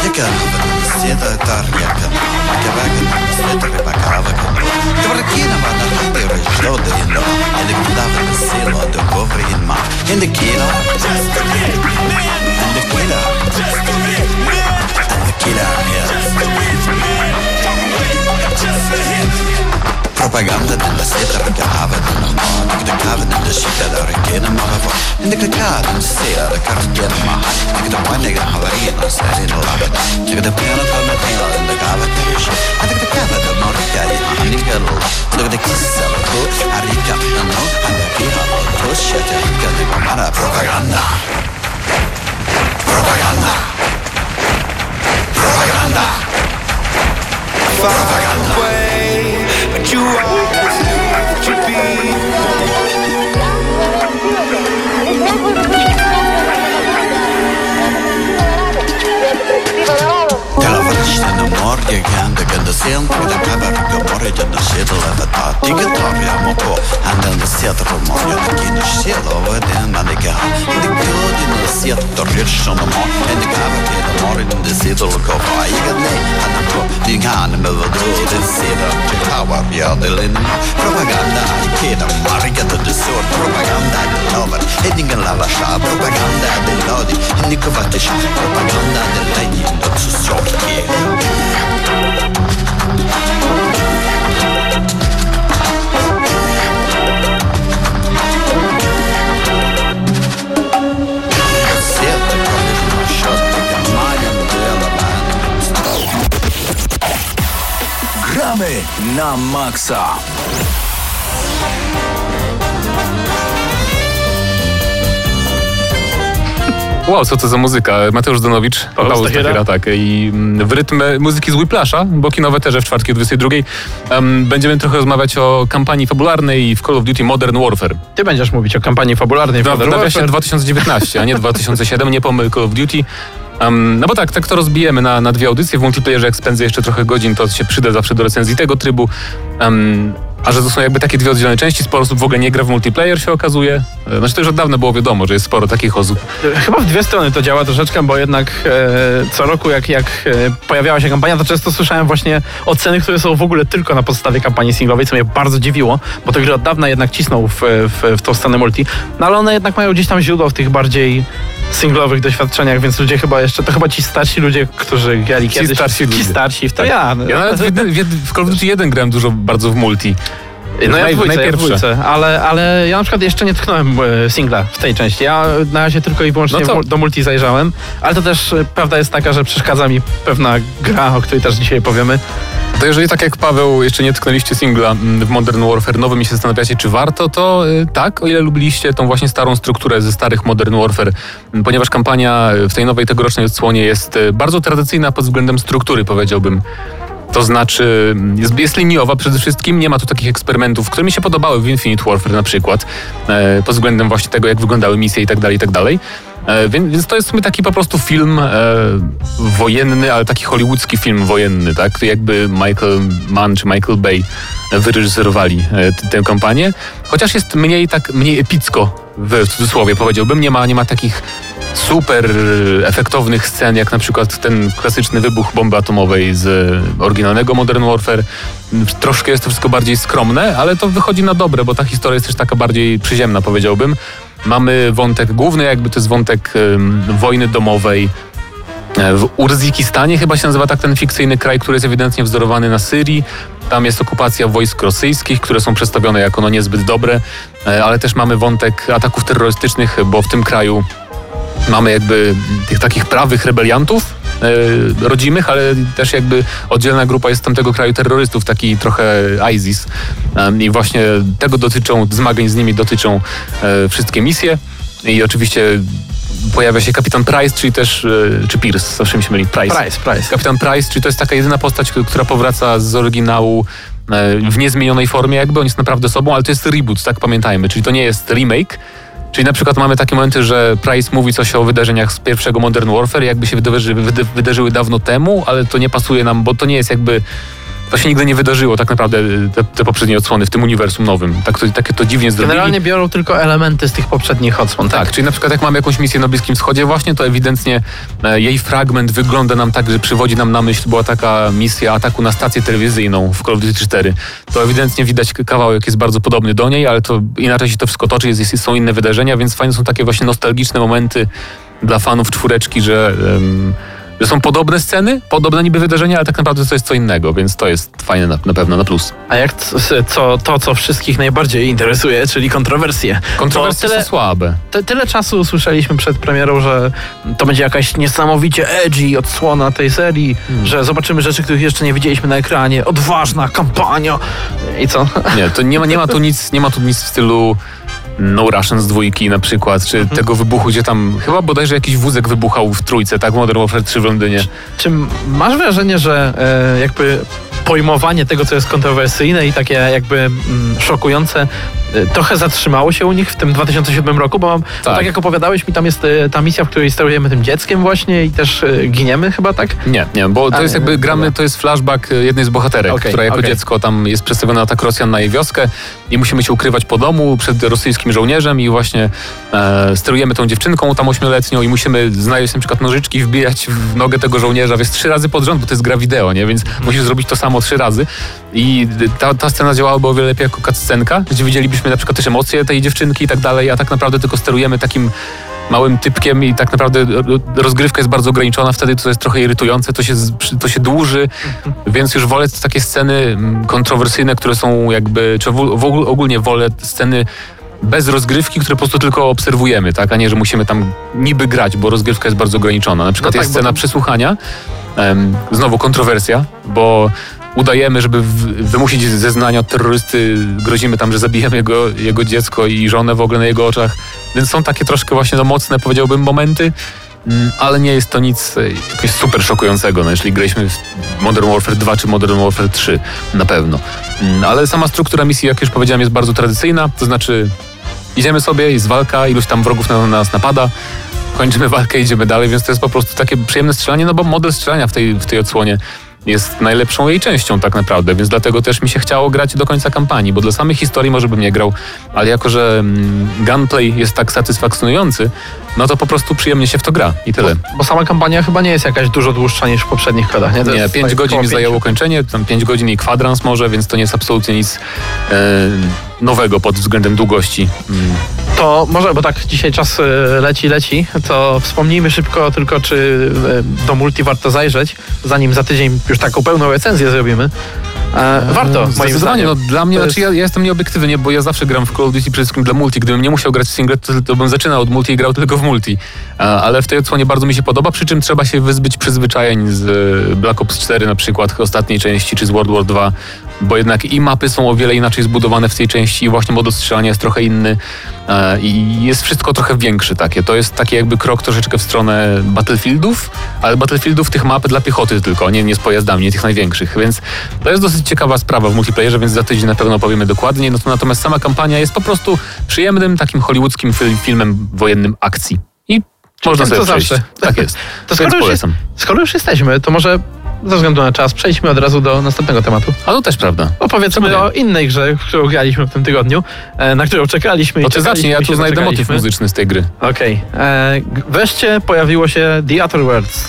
Speaker 2: Vėkam,
Speaker 6: sėda the killer, kevekam, sėda Propaganda della seta perché avete non ho Dik dik avete della shita da rekena ma va Dik dik adam sera da karkena ma Dik la wani dik la na sari na laba Dik dik piano pa me tila dik avete isha Dik dik avete ma rikari ma hanikelo Dik dik kisa la tu harika na no Anda piha ma tu shete hika dik mara propaganda Propaganda Propaganda Propaganda
Speaker 7: But you always knew that you'd be
Speaker 6: Sen i morgon händer det sent och det kan vara говорить одно сидела в это Дигитар я моко Хандан сетр мою кинуш села в ден на дека Инди кодин сетр решен мо Инди кава кед морин инди сидел кова Ига не хандан ко Диган ме воду ден сидел Читава бьяделин Пропаганда кеда Марига то десур Пропаганда ловер Эдинген лаваша Пропаганда делоди Инди коватиша Пропаганда
Speaker 2: делоди na maksa.
Speaker 8: Wow, co to za muzyka? Mateusz Donowicz,
Speaker 3: Paweł. Stachyra,
Speaker 8: tak. I mm, w rytm muzyki z Whiplasha, bo kinowe też w czwartki o 22. Um, będziemy trochę rozmawiać o kampanii fabularnej w Call of Duty Modern Warfare.
Speaker 9: Ty będziesz mówić o kampanii fabularnej w
Speaker 8: No, w
Speaker 9: Modern Warfare.
Speaker 8: 2019, a nie 2007, nie pomyl Call of Duty. Um, no bo tak, tak to rozbijemy na, na dwie audycje. W multiplayerze jak spędzę jeszcze trochę godzin, to się przyda zawsze do recenzji tego trybu. Um, a że to są jakby takie dwie oddzielne części, sporo osób w ogóle nie gra w multiplayer się okazuje. E, Znaczy to już od dawna było wiadomo, że jest sporo takich osób.
Speaker 9: Chyba w dwie strony to działa troszeczkę, bo jednak e, co roku jak, jak e, pojawiała się kampania, to często słyszałem właśnie oceny, które są w ogóle tylko na podstawie kampanii singlowej, co mnie bardzo dziwiło, bo te gry od dawna jednak cisną w, w, w tą stronę multi, no ale one jednak mają gdzieś tam źródło w tych bardziej singlowych doświadczeniach, więc ludzie chyba jeszcze, to chyba ci starsi ludzie, którzy grali
Speaker 8: Ci
Speaker 9: kiedyś.
Speaker 8: starsi
Speaker 9: Ci
Speaker 8: ludzie.
Speaker 9: starsi, w to
Speaker 8: Tak.
Speaker 9: ja. no.
Speaker 8: Ja nawet w, w, w Call of Duty 1 grałem dużo bardzo w multi.
Speaker 9: No ja w dwójce, ja w dwójce, ale, ale ja na przykład jeszcze nie tknąłem e, singla w tej części. Ja na razie tylko i wyłącznie
Speaker 8: No
Speaker 9: do multi zajrzałem, ale to też e, prawda jest taka, że przeszkadza mi pewna gra, o której też dzisiaj powiemy.
Speaker 8: To jeżeli tak jak Paweł jeszcze nie tknęliście singla mm, w Modern Warfare nowym i się zastanawiacie, czy warto, to y, tak, o ile lubiliście tą właśnie starą strukturę ze starych Modern Warfare, m, ponieważ kampania w tej nowej tegorocznej odsłonie jest bardzo tradycyjna pod względem struktury, powiedziałbym. To znaczy, jest, jest liniowa przede wszystkim, nie ma tu takich eksperymentów, które mi się podobały w Infinite Warfare na przykład, e, pod względem właśnie tego, jak wyglądały misje i tak dalej, i tak dalej. E, więc, więc to jest w sumie taki po prostu film e, wojenny, ale taki hollywoodzki film wojenny, tak? Jakby Michael Mann czy Michael Bay wyreżyserowali e, tę kampanię. Chociaż jest mniej tak, mniej epicko w cudzysłowie powiedziałbym. Nie ma, nie ma takich super efektownych scen, jak na przykład ten klasyczny wybuch bomby atomowej z oryginalnego Modern Warfare. Troszkę jest to wszystko bardziej skromne, ale to wychodzi na dobre, bo ta historia jest też taka bardziej przyziemna, powiedziałbym. Mamy wątek główny, jakby to jest wątek wojny domowej, E, w Urzykistanie chyba się nazywa tak ten fikcyjny kraj, który jest ewidentnie wzorowany na Syrii. Tam jest okupacja wojsk rosyjskich, które są przedstawione jako no niezbyt dobre, e, ale też mamy wątek ataków terrorystycznych, bo w tym kraju mamy jakby tych takich prawych rebeliantów rodzimych, ale też jakby oddzielna grupa jest z tamtego kraju terrorystów, taki trochę ISIS. I właśnie tego dotyczą, zmagań z nimi dotyczą e, wszystkie misje. I oczywiście pojawia się kapitan Price, czyli też, e, czy Pierce, zawsze mi się myli, Price.
Speaker 9: Price, Price.
Speaker 8: Kapitan Price, czyli to jest taka jedyna postać, która powraca z oryginału e, w niezmienionej formie jakby, on jest naprawdę sobą, ale to jest reboot, tak pamiętajmy, czyli to nie jest remake, Czyli na przykład mamy takie momenty, że Price mówi coś o wydarzeniach z pierwszego Modern Warfare, jakby się wydarzy, wyda- wydarzyły dawno temu, ale to nie pasuje nam, bo to nie jest jakby. To się nigdy nie wydarzyło tak naprawdę te, te poprzednie odsłony w tym uniwersum nowym. Tak to, takie to dziwnie zrobili.
Speaker 9: Generalnie biorą tylko elementy z tych poprzednich odsłon.
Speaker 8: Tak, czyli na przykład jak mamy jakąś misję na Bliskim Wschodzie właśnie, to ewidentnie e, jej fragment wygląda nam tak, że przywodzi nam na myśl, była taka misja ataku na stację telewizyjną w Call of Duty 4. To ewidentnie widać kawałek jest bardzo podobny do niej, ale to inaczej się to wszystko toczy, jest, są inne wydarzenia, więc fajne są takie właśnie nostalgiczne momenty dla fanów czwóreczki, że... em, że są podobne sceny, podobne niby wydarzenia, ale tak naprawdę to jest co innego, więc to jest fajne na, na pewno na plus.
Speaker 9: A jak co, to, co wszystkich najbardziej interesuje, czyli kontrowersje.
Speaker 8: Kontrowersje
Speaker 9: tyle,
Speaker 8: są słabe.
Speaker 9: Ty, tyle czasu słyszeliśmy przed premierą, że to będzie jakaś niesamowicie edgy odsłona tej serii,
Speaker 8: Hmm.
Speaker 9: że zobaczymy rzeczy, których jeszcze nie widzieliśmy na ekranie. Odważna kampania. I co?
Speaker 8: Nie, to nie ma, nie ma tu nic, nie ma tu nic w stylu No Russian z dwójki na przykład, czy tego wybuchu, gdzie tam chyba bodajże jakiś wózek wybuchał w trójce, tak? Modern Warfare 3 w Londynie.
Speaker 9: Czy masz wrażenie, że e, jakby pojmowanie tego, co jest kontrowersyjne i takie jakby mm, szokujące, e, trochę zatrzymało się u nich w tym 2007 roku? Bo mam, tak.
Speaker 8: Tak.
Speaker 9: jak opowiadałeś mi, tam jest e, ta misja, w której sterujemy tym dzieckiem właśnie i też e, giniemy chyba, tak?
Speaker 8: Nie, nie, bo to
Speaker 9: A,
Speaker 8: jest jakby gramy, to jest flashback jednej z bohaterek,
Speaker 9: Okej,
Speaker 8: która jako
Speaker 9: okej.
Speaker 8: dziecko tam jest przedstawiona atak Rosjan na jej wioskę i musimy się ukrywać po domu przed rosyjskim żołnierzem i właśnie e, sterujemy tą dziewczynką tam ośmioletnią i musimy znaleźć na przykład nożyczki, wbijać w nogę tego żołnierza, więc trzy razy pod rząd, bo to jest gra wideo, nie? Więc
Speaker 9: Mhm.
Speaker 8: musisz zrobić to samo trzy razy. I ta, ta scena działałaby o wiele lepiej jako cutscenka, gdzie widzielibyśmy na przykład też emocje tej dziewczynki i tak dalej, a tak naprawdę tylko sterujemy takim małym typkiem i tak naprawdę ro- rozgrywka jest bardzo ograniczona, wtedy to jest trochę irytujące, to się, to się dłuży, więc już wolę takie sceny mm, kontrowersyjne, które są jakby, czy w, ogólnie wolę sceny bez rozgrywki, które po prostu tylko obserwujemy, tak, a nie, że musimy tam niby grać, bo rozgrywka jest bardzo ograniczona. Na przykład
Speaker 9: No tak,
Speaker 8: jest
Speaker 9: bo
Speaker 8: scena
Speaker 9: to-
Speaker 8: przesłuchania, znowu kontrowersja, bo udajemy, żeby wymusić zeznania od terrorysty, grozimy tam, że zabijemy jego, jego dziecko i żonę w ogóle na jego oczach, więc są takie troszkę właśnie no, mocne, powiedziałbym, momenty, mm, ale nie jest to nic e, jakoś super szokującego, no, jeśli graliśmy w Modern Warfare 2 czy Modern Warfare 3, na pewno. Mm, Ale sama struktura misji, jak już powiedziałem, jest bardzo tradycyjna, to znaczy idziemy sobie, jest walka, iluś tam wrogów na nas napada, kończymy walkę, idziemy dalej, więc to jest po prostu takie przyjemne strzelanie, no bo model strzelania w tej, w tej odsłonie jest najlepszą jej częścią tak naprawdę, więc dlatego też mi się chciało grać do końca kampanii, bo dla samej historii może bym nie grał, ale jako, że mm, gunplay jest tak satysfakcjonujący, no to po prostu przyjemnie się w to gra i tyle.
Speaker 9: Bo sama kampania chyba nie jest jakaś dużo dłuższa niż w poprzednich kodach, nie? To
Speaker 8: Nie,
Speaker 9: jest
Speaker 8: 5
Speaker 9: tak
Speaker 8: godzin mi zajęło kończenie, tam 5 godzin i kwadrans może, więc to nie jest absolutnie nic e, nowego pod względem długości. Mm.
Speaker 9: To może, bo tak dzisiaj czas e, leci, leci, to wspomnijmy szybko tylko, czy e, do multi warto zajrzeć, zanim za tydzień już taką pełną recenzję zrobimy. E, warto, moim
Speaker 8: Zdecydowanie,
Speaker 9: zdaniem.
Speaker 8: no dla mnie,
Speaker 9: To
Speaker 8: znaczy ja, ja jestem nieobiektywny, nie, bo ja zawsze gram w Call of Duty przede wszystkim dla multi. Gdybym nie musiał grać w single, to, to bym zaczynał od multi i grał tylko w multi. Ale w tej odsłonie bardzo mi się podoba, przy czym trzeba się wyzbyć przyzwyczajeń z Black Ops 4 na przykład, ostatniej części, czy z World War 2, bo jednak i mapy są o wiele inaczej zbudowane w tej części i właśnie model strzelania jest trochę inny e, i jest wszystko trochę większe takie. To jest taki jakby krok troszeczkę w stronę Battlefieldów, ale Battlefieldów tych map dla piechoty tylko, nie, nie z pojazdami, nie tych największych, więc to jest dosyć ciekawa sprawa w multiplayerze, więc za tydzień na pewno opowiemy dokładnie. No to natomiast sama kampania jest po prostu przyjemnym, takim hollywoodzkim fil- filmem wojennym akcji. I można
Speaker 9: tym,
Speaker 8: sobie
Speaker 9: co
Speaker 8: przejść.
Speaker 9: zawsze.
Speaker 8: Tak jest.
Speaker 9: To skoro już, skoro już jesteśmy, to może ze względu na czas przejdźmy od razu do następnego tematu.
Speaker 8: A to też prawda.
Speaker 9: Opowiedzmy o innej grze, którą graliśmy w tym tygodniu, e, na którą czekaliśmy. i
Speaker 8: To ty
Speaker 9: czekaliśmy
Speaker 8: zacznij, ja tu znajdę motyw muzyczny z tej gry.
Speaker 9: Okej. E, g- Wreszcie pojawiło się The Outer Worlds.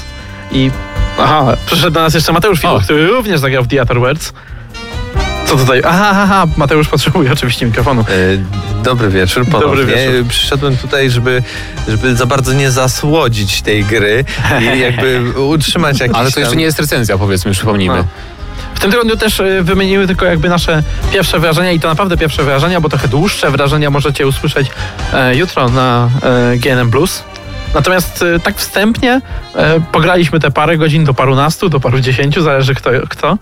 Speaker 9: I aha, przyszedł do nas jeszcze Mateusz Filip,
Speaker 8: O.
Speaker 9: który również zagrał w The Outer Worlds. Co tutaj? Aha, aha, aha, Mateusz potrzebuje oczywiście mikrofonu.
Speaker 4: E, Dobry wieczór ponownie.
Speaker 9: Dobry wieczór.
Speaker 4: Przyszedłem tutaj, żeby, żeby za bardzo nie zasłodzić tej gry i jakby utrzymać jakiś
Speaker 8: Ale to jeszcze
Speaker 4: tam...
Speaker 8: nie jest recenzja, powiedzmy, przypomnijmy.
Speaker 9: No. W tym tygodniu też e, wymienimy tylko jakby nasze pierwsze wrażenia i to naprawdę pierwsze wrażenia, bo trochę dłuższe wrażenia możecie usłyszeć e, jutro na e, GNM Plus. Natomiast e, tak wstępnie e, pograliśmy te parę godzin do parunastu, do paru dziesięciu, zależy kto, kto.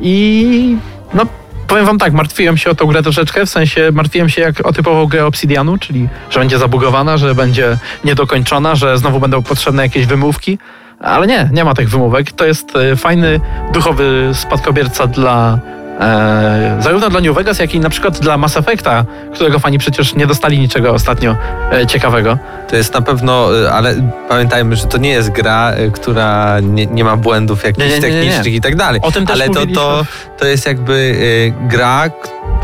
Speaker 9: I no powiem wam tak, martwiłem się o tą grę troszeczkę, w sensie martwiłem się jak o typową grę Obsidianu, czyli że będzie zabugowana, że będzie niedokończona, że znowu będą potrzebne jakieś wymówki. Ale nie, nie ma tych wymówek. To jest e, fajny, duchowy spadkobierca dla e, zarówno dla New Vegas, jak i na przykład dla Mass Effecta, którego fani przecież nie dostali niczego ostatnio e, ciekawego.
Speaker 4: To jest na pewno, y, ale pamiętajmy, że to nie jest gra, y, która nie, nie ma błędów jakichś
Speaker 9: Nie, nie,
Speaker 4: technicznych i tak dalej.
Speaker 9: O tym też
Speaker 4: ale to, to, to jest jakby y, gra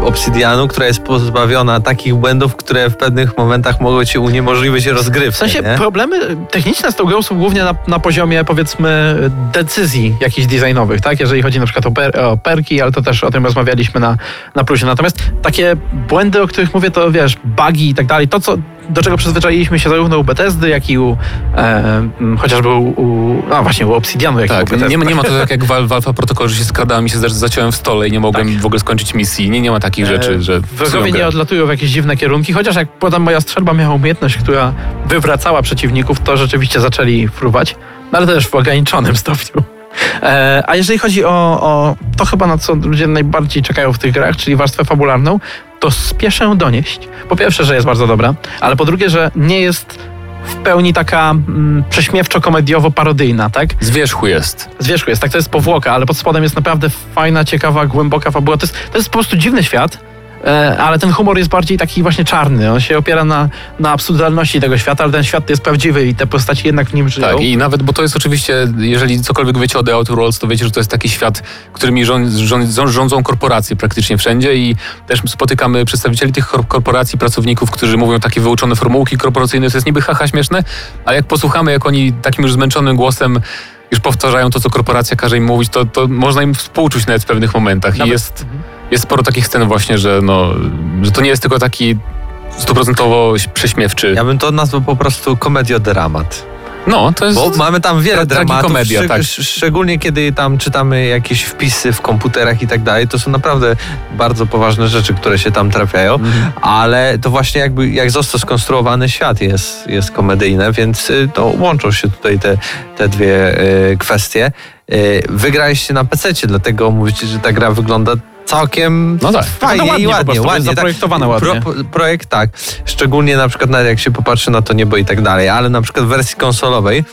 Speaker 4: Obsidianu, która jest pozbawiona takich błędów, które w pewnych momentach mogą ci uniemożliwić rozgrywkę.
Speaker 9: W sensie
Speaker 4: nie?
Speaker 9: problemy techniczne z tą grą są głównie na, na poziomie powiedzmy decyzji jakichś designowych, tak? Jeżeli chodzi na przykład o, per, o perki, ale to też o tym rozmawialiśmy na, na plusie. Natomiast takie błędy, o których mówię, to wiesz, bugi i tak dalej, to co do czego przyzwyczailiśmy się zarówno u Bethesdy, jak i u e, chociażby u, u no właśnie u Obsidianu, jak u
Speaker 8: Tak,
Speaker 9: Bethesdy.
Speaker 8: nie, ma- nie ma to tak jak w, w Alpha Protocol, że się skradałem i się za- zaciąłem w stole i nie mogłem w ogóle skończyć misji. Nie, nie ma takich rzeczy, że...
Speaker 9: E, Wrogowie nie odlatują w jakieś dziwne kierunki, chociaż jak podam moja strzelba miała umiejętność, która wywracała przeciwników, to rzeczywiście zaczęli fruwać, ale też w ograniczonym stopniu. E, a jeżeli chodzi o, o to chyba na co ludzie najbardziej czekają w tych grach, czyli warstwę fabularną, to spieszę donieść. Po pierwsze, że jest bardzo dobra, ale po drugie, że nie jest w pełni taka mm, prześmiewczo-komediowo-parodyjna, tak?
Speaker 8: Z wierzchu jest.
Speaker 9: z wierzchu jest, tak to jest powłoka, ale pod spodem jest naprawdę fajna, ciekawa, głęboka fabuła. To jest, to jest po prostu dziwny świat, ale ten humor jest bardziej taki właśnie czarny. On się opiera na, na absurdalności tego świata, ale ten świat jest prawdziwy i te postaci jednak w nim żyją.
Speaker 8: Tak, i nawet, bo to jest oczywiście, jeżeli cokolwiek wiecie o The Outer Worlds, to wiecie, że to jest taki świat, którymi rząd, rząd, rządzą korporacje praktycznie wszędzie i też spotykamy przedstawicieli tych kor- korporacji, pracowników, którzy mówią takie wyuczone formułki korporacyjne, to jest niby haha śmieszne, ale jak posłuchamy, jak oni takim już zmęczonym głosem już powtarzają to, co korporacja każe im mówić, to, to można im współczuć nawet w pewnych momentach. I
Speaker 9: Nawet-
Speaker 8: jest, jest sporo takich scen właśnie, że, no, że to nie jest tylko taki stuprocentowo prześmiewczy.
Speaker 4: Ja bym to nazwał po prostu komediodramat.
Speaker 8: No, to jest...
Speaker 4: Bo mamy tam wiele dramatów, szczeg-
Speaker 8: tak.
Speaker 4: sz- szczególnie kiedy tam czytamy jakieś wpisy w komputerach i tak dalej, to są naprawdę bardzo poważne rzeczy, które się tam trafiają,
Speaker 8: Mhm.
Speaker 4: ale to właśnie jakby jak został skonstruowany świat jest, jest komedyjne, więc y, to łączą się tutaj te, te dwie y, kwestie. Y, Wygraliście na PC, dlatego mówicie, że ta gra wygląda całkiem
Speaker 8: No tak.
Speaker 4: fajnie
Speaker 9: ładnie
Speaker 4: i ładnie, ładnie. tak.
Speaker 9: zaprojektowane ładnie.
Speaker 4: Pro, projekt tak, szczególnie na przykład jak się popatrzy na to niebo i tak dalej, ale na przykład w wersji konsolowej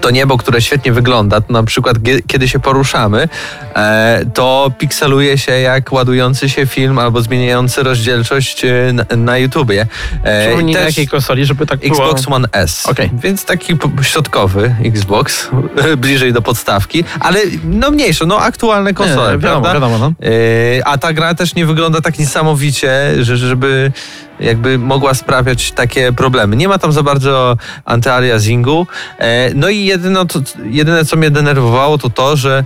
Speaker 4: to niebo, które świetnie wygląda, to na przykład kiedy się poruszamy, e, to pikseluje się jak ładujący się film albo zmieniający rozdzielczość e, na, na YouTubie. E,
Speaker 9: Przypomnij na
Speaker 4: też
Speaker 9: jakiej konsoli, żeby tak było...
Speaker 4: Xbox One S,
Speaker 9: Okej.
Speaker 4: więc taki środkowy Xbox, bliżej do podstawki, ale no mniejsze, no aktualne konsole,
Speaker 9: Nie, wiadomo,
Speaker 4: prawda?
Speaker 9: wiadomo, no.
Speaker 4: A ta gra też nie wygląda tak niesamowicie, że, żeby jakby mogła sprawiać takie problemy. Nie ma tam za bardzo antyaliasingu. E, no i jedyno, to, jedyne, co mnie denerwowało, to to, że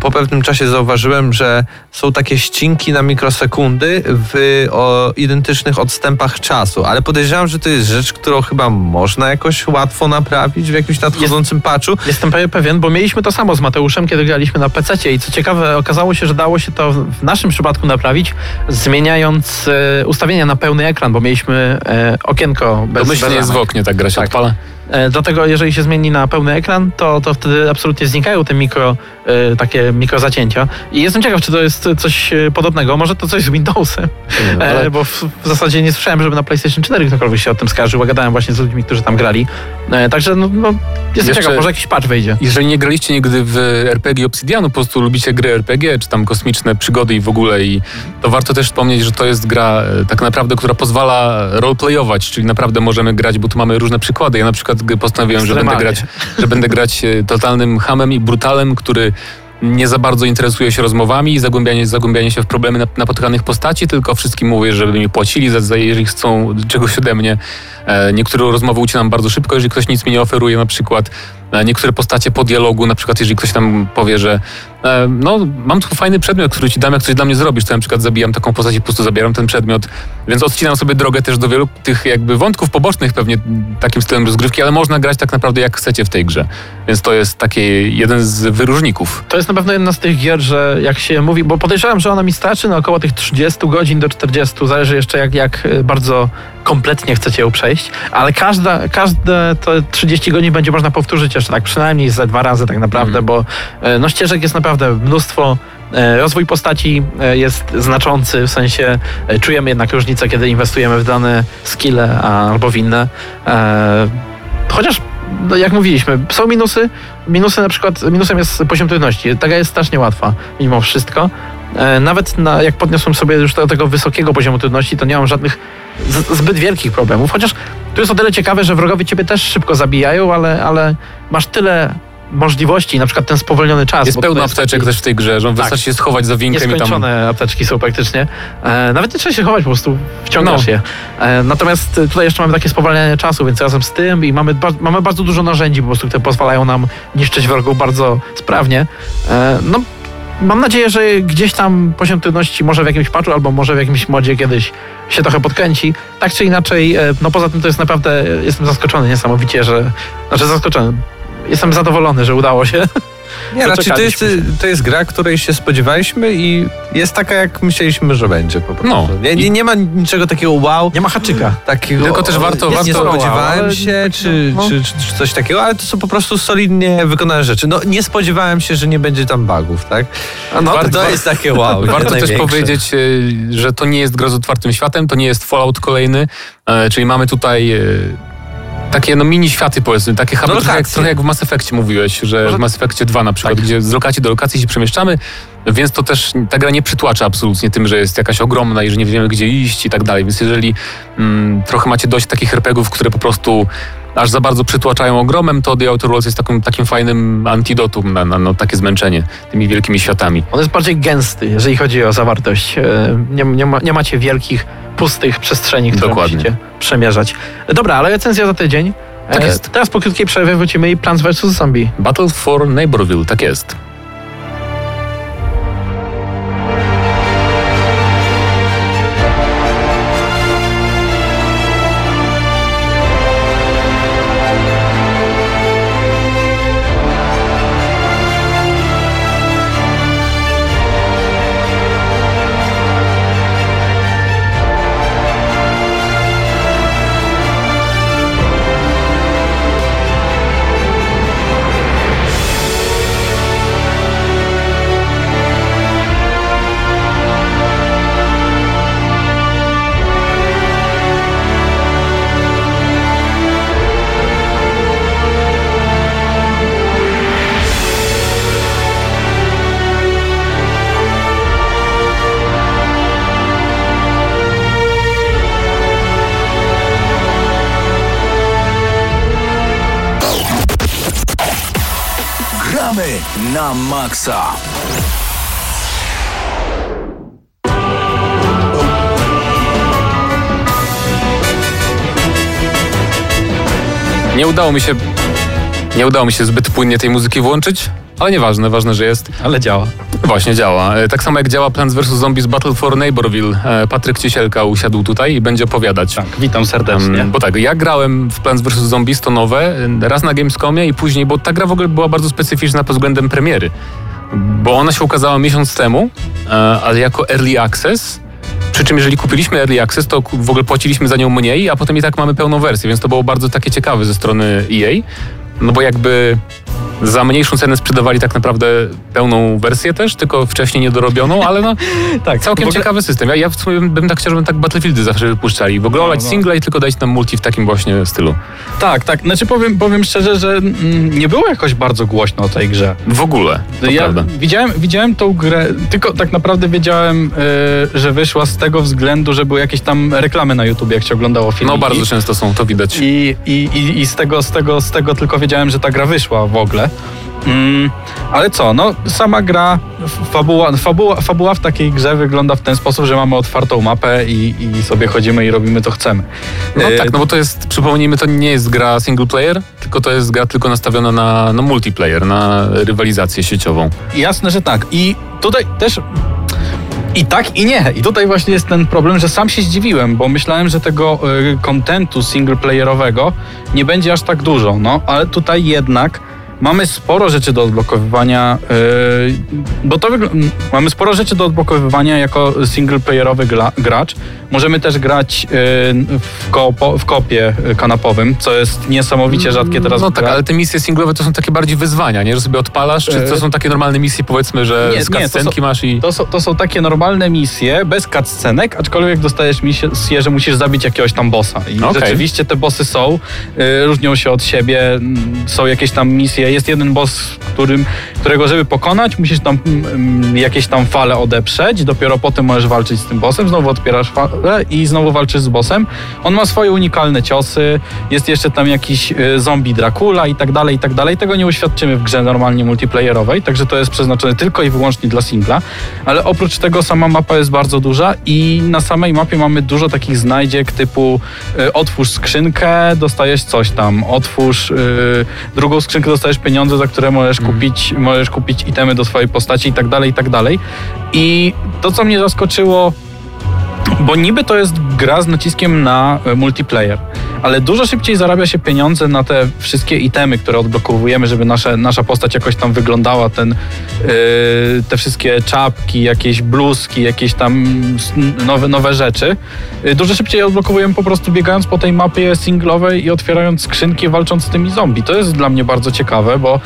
Speaker 4: po pewnym czasie zauważyłem, że są takie ścinki na mikrosekundy w o identycznych odstępach czasu, ale podejrzewam, że to jest rzecz, którą chyba można jakoś łatwo naprawić w jakimś nadchodzącym patchu.
Speaker 9: Jestem prawie pewien, bo mieliśmy to samo z Mateuszem, kiedy graliśmy na PC i co ciekawe, okazało się, że dało się to w naszym przypadku naprawić, zmieniając e, ustawienia na pełny ekran, bo mieliśmy e, okienko bez
Speaker 8: Domyślnie
Speaker 9: bez
Speaker 8: jest w oknie, tak gra się
Speaker 9: Tak.
Speaker 8: odpala.
Speaker 9: E, Dlatego jeżeli się zmieni na pełny ekran, to, to wtedy absolutnie znikają te mikro, e, takie mikrozacięcia. I jestem ciekaw, czy to jest coś e, podobnego. Może to coś z Windowsem.
Speaker 8: No,
Speaker 9: E, bo w, w zasadzie nie słyszałem, żeby na PlayStation 4 ktokolwiek się o tym skarżył, a gadałem właśnie z ludźmi, którzy tam grali. Także no, no, jestem
Speaker 8: Jeszcze-
Speaker 9: ciekaw, może jakiś patch wejdzie.
Speaker 8: Jeżeli nie graliście nigdy w RPG Obsidianu, po prostu lubicie gry RPG, czy tam kosmiczne przygody i w ogóle, i to warto też wspomnieć, że to jest gra tak naprawdę, która pozwala roleplayować, czyli naprawdę możemy grać, bo tu mamy różne przykłady. Ja na przykład g- postanowiłem, że będę grać, że będę grać e, totalnym hamem i brutalem, który nie za bardzo interesuje się rozmowami i zagłębianie, zagłębianie się w problemy nap- napotykanych postaci, tylko wszystkim mówię, żeby mi płacili, za, za jeżeli chcą czegoś ode mnie. E, niektóre rozmowy ucinam bardzo szybko, jeżeli ktoś nic mi nie oferuje na przykład. E, niektóre postacie po dialogu, na przykład jeżeli ktoś tam powie, że e, no mam tu fajny przedmiot, który ci dam, jak coś dla mnie zrobisz, to na przykład zabijam taką postać i po prostu zabieram ten przedmiot. Więc odcinam sobie drogę też do wielu tych jakby wątków pobocznych pewnie takim stylem rozgrywki, ale można grać tak naprawdę jak chcecie w tej grze. Więc to jest taki jeden z wyróżników.
Speaker 9: To jest na pewno jedna z tych gier, że jak się mówi, bo podejrzewam, że ona mi starczy na około tych 30 godzin do 40, zależy jeszcze jak, jak e, bardzo kompletnie chcecie ją przejść, ale każda, każde to 30 godzin będzie można powtórzyć jeszcze tak przynajmniej ze dwa razy tak naprawdę,
Speaker 8: Mhm.
Speaker 9: bo e, no ścieżek jest naprawdę mnóstwo, E, Rozwój postaci e, jest znaczący, w sensie czujemy jednak różnicę, kiedy inwestujemy w dane skille albo w inne. Chociaż, no jak mówiliśmy, są minusy. Minusy na przykład, minusem jest poziom trudności. Ta gra jest strasznie łatwa, mimo wszystko. Nawet na, jak podniosłem sobie już do tego wysokiego poziomu trudności, to nie mam żadnych z, zbyt wielkich problemów. Chociaż tu jest o tyle ciekawe, że wrogowie ciebie też szybko zabijają, ale, ale masz tyle możliwości, na przykład ten spowolniony czas.
Speaker 8: Jest pełno apteczek
Speaker 9: taki-
Speaker 8: też w tej grze, że wystarczy się schować za winkiem i tam...
Speaker 9: Apteczki są praktycznie. E, nawet nie trzeba się chować, po prostu wciągasz
Speaker 8: No.
Speaker 9: je. E, natomiast e, tutaj jeszcze mamy takie spowalnianie czasu, więc razem z tym i mamy, ba- mamy bardzo dużo narzędzi po prostu, które pozwalają nam niszczyć wrogów bardzo sprawnie. E, no, mam nadzieję, że gdzieś tam poziom trudności może w jakimś patchu albo może w jakimś modzie kiedyś się trochę podkręci. Tak czy inaczej, e, no poza tym to jest naprawdę, e, jestem zaskoczony niesamowicie, że, znaczy zaskoczony. Jestem zadowolony, że udało się.
Speaker 4: Nie, raczej to jest, to jest gra, której się spodziewaliśmy i jest taka, jak myśleliśmy, że będzie po prostu.
Speaker 8: No.
Speaker 4: Nie, nie, nie ma niczego takiego wow.
Speaker 9: Nie ma haczyka.
Speaker 4: Takiego,
Speaker 8: Tylko też warto- warto-
Speaker 4: nie spodziewałem
Speaker 9: ale-
Speaker 4: się, czy,
Speaker 9: no.
Speaker 4: czy, czy, czy coś takiego, ale to są po prostu solidnie wykonane rzeczy. No nie spodziewałem się, że nie będzie tam bugów, tak?
Speaker 9: A no,
Speaker 4: to, to jest takie wow.
Speaker 8: Warto też powiedzieć, e, że to nie jest gra z otwartym światem, to nie jest Fallout kolejny, e, czyli mamy tutaj e, takie no mini światy powiedzmy, takie huby,
Speaker 4: No
Speaker 8: trochę, jak, trochę jak w Mass Effectie mówiłeś, że
Speaker 9: Może-
Speaker 8: w Mass Effectie 2 na przykład, gdzie z lokacji do lokacji się przemieszczamy, więc to też ta gra nie przytłacza absolutnie tym, że jest jakaś ogromna i że nie wiemy gdzie iść i tak dalej, więc jeżeli mm, trochę macie dość takich RPGów, które po prostu aż za bardzo przytłaczają ogromem, to The Outer Worlds jest takim, takim fajnym antidotum na, na no, takie zmęczenie tymi wielkimi światami.
Speaker 9: On jest bardziej gęsty, jeżeli chodzi o zawartość. E, Nie, nie, ma, nie macie wielkich, pustych przestrzeni, które
Speaker 8: Dokładnie.
Speaker 9: musicie przemierzać. Dobra, ale recenzja za tydzień.
Speaker 8: Tak
Speaker 9: E,
Speaker 8: jest.
Speaker 9: Teraz po krótkiej przerwie wrócimy i Plants vs. Zombie.
Speaker 8: Battle for Neighborville, tak jest. Nie udało mi się. Nie udało mi się zbyt płynnie tej muzyki włączyć, ale nieważne, ważne, że jest.
Speaker 9: Ale działa.
Speaker 8: Właśnie działa. E, Tak samo jak działa Plants vs. Zombies Battle for Neighborville. E, Patryk Ciesielka usiadł tutaj i będzie opowiadać.
Speaker 5: Tak, witam serdecznie.
Speaker 8: Em, Bo tak, ja grałem w Plants vs. Zombies, to nowe, e, raz na Gamescomie i później, bo ta gra w ogóle była bardzo specyficzna pod względem premiery. Bo ona się ukazała miesiąc temu, ale jako Early Access. Czym jeżeli kupiliśmy Early Access, to w ogóle płaciliśmy za nią mniej, a potem i tak mamy pełną wersję, więc to było bardzo takie ciekawe ze strony EA. No bo jakby za mniejszą cenę sprzedawali tak naprawdę pełną wersję też, tylko wcześniej niedorobioną, ale no
Speaker 9: Tak,
Speaker 8: całkiem
Speaker 9: ogóle-
Speaker 8: ciekawy system. Ja, ja w sumie bym, bym tak chciał, żeby tak Battlefieldy zawsze wypuszczali. W ogóle olać
Speaker 5: no.
Speaker 8: single i tylko dać nam multi w takim właśnie stylu.
Speaker 5: Tak, tak. Znaczy powiem, powiem szczerze, że mm, nie było jakoś bardzo głośno o tej grze.
Speaker 8: W ogóle, to
Speaker 5: ja
Speaker 8: prawda.
Speaker 5: widziałem, widziałem tą grę, tylko tak naprawdę wiedziałem, y, że wyszła z tego względu, że były jakieś tam reklamy na YouTube, jak się oglądało filmy.
Speaker 8: No bardzo często są, to widać.
Speaker 5: I, i, i, i z, tego, z, tego, z tego tylko wiedziałem, że ta gra wyszła w ogóle. Mm, ale co, no sama gra, fabuła, fabuła, fabuła w takiej grze wygląda w ten sposób, że mamy otwartą mapę i, i sobie chodzimy i robimy to chcemy.
Speaker 8: No
Speaker 5: E,
Speaker 8: tak, no bo to jest, przypomnijmy, to nie jest gra single player, tylko to jest gra tylko nastawiona na, na multiplayer, na rywalizację sieciową.
Speaker 5: Jasne, że tak. I tutaj też. I tak, i nie. I tutaj właśnie jest ten problem, że sam się zdziwiłem, bo myślałem, że tego y, kontentu singleplayerowego nie będzie aż tak dużo. No, ale tutaj jednak Mamy sporo rzeczy do odblokowywania, yy, bo to mamy sporo rzeczy do odblokowywania jako singleplayerowy gra- gracz. Możemy też grać yy, w, w kopie kanapowym, co jest niesamowicie rzadkie teraz
Speaker 8: No tak, ale te misje singlowe to są takie bardziej wyzwania, nie? Że sobie odpalasz, czy to są takie normalne misje, powiedzmy, że
Speaker 5: nie,
Speaker 8: z cutscenki masz i...
Speaker 5: To są, to są takie normalne misje, bez cutscenek, aczkolwiek dostajesz misję, że musisz zabić jakiegoś tam bossa. I
Speaker 8: Okej.
Speaker 5: rzeczywiście te bossy są, różnią się od siebie, mm, są jakieś tam misje. Jest jeden boss, którym, którego żeby pokonać, musisz tam mm, mm, jakieś tam fale odeprzeć, dopiero potem możesz walczyć z tym bossem, znowu otwierasz falę i znowu walczysz z bossem. On ma swoje unikalne ciosy, jest jeszcze tam jakiś y, zombie Dracula i tak dalej, i tak dalej. Tego nie uświadczymy w grze normalnie multiplayerowej, także to jest przeznaczone tylko i wyłącznie dla singla, ale oprócz tego sama mapa jest bardzo duża i na samej mapie mamy dużo takich znajdziek typu y, otwórz skrzynkę, dostajesz coś tam, otwórz y, drugą skrzynkę, dostajesz pieniądze, za które możesz kupić, możesz kupić itemy do swojej postaci i tak dalej, i tak dalej. I to, co mnie zaskoczyło bo niby to jest gra z naciskiem na e, multiplayer, ale dużo szybciej zarabia się pieniądze na te wszystkie itemy, które odblokowujemy, żeby nasze, nasza postać jakoś tam wyglądała, ten, yy, te wszystkie czapki, jakieś bluzki, jakieś tam nowe, nowe rzeczy. Yy, dużo szybciej je odblokowujemy po prostu biegając po tej mapie singlowej i otwierając skrzynki, walcząc z tymi zombie. To jest dla mnie bardzo ciekawe, bo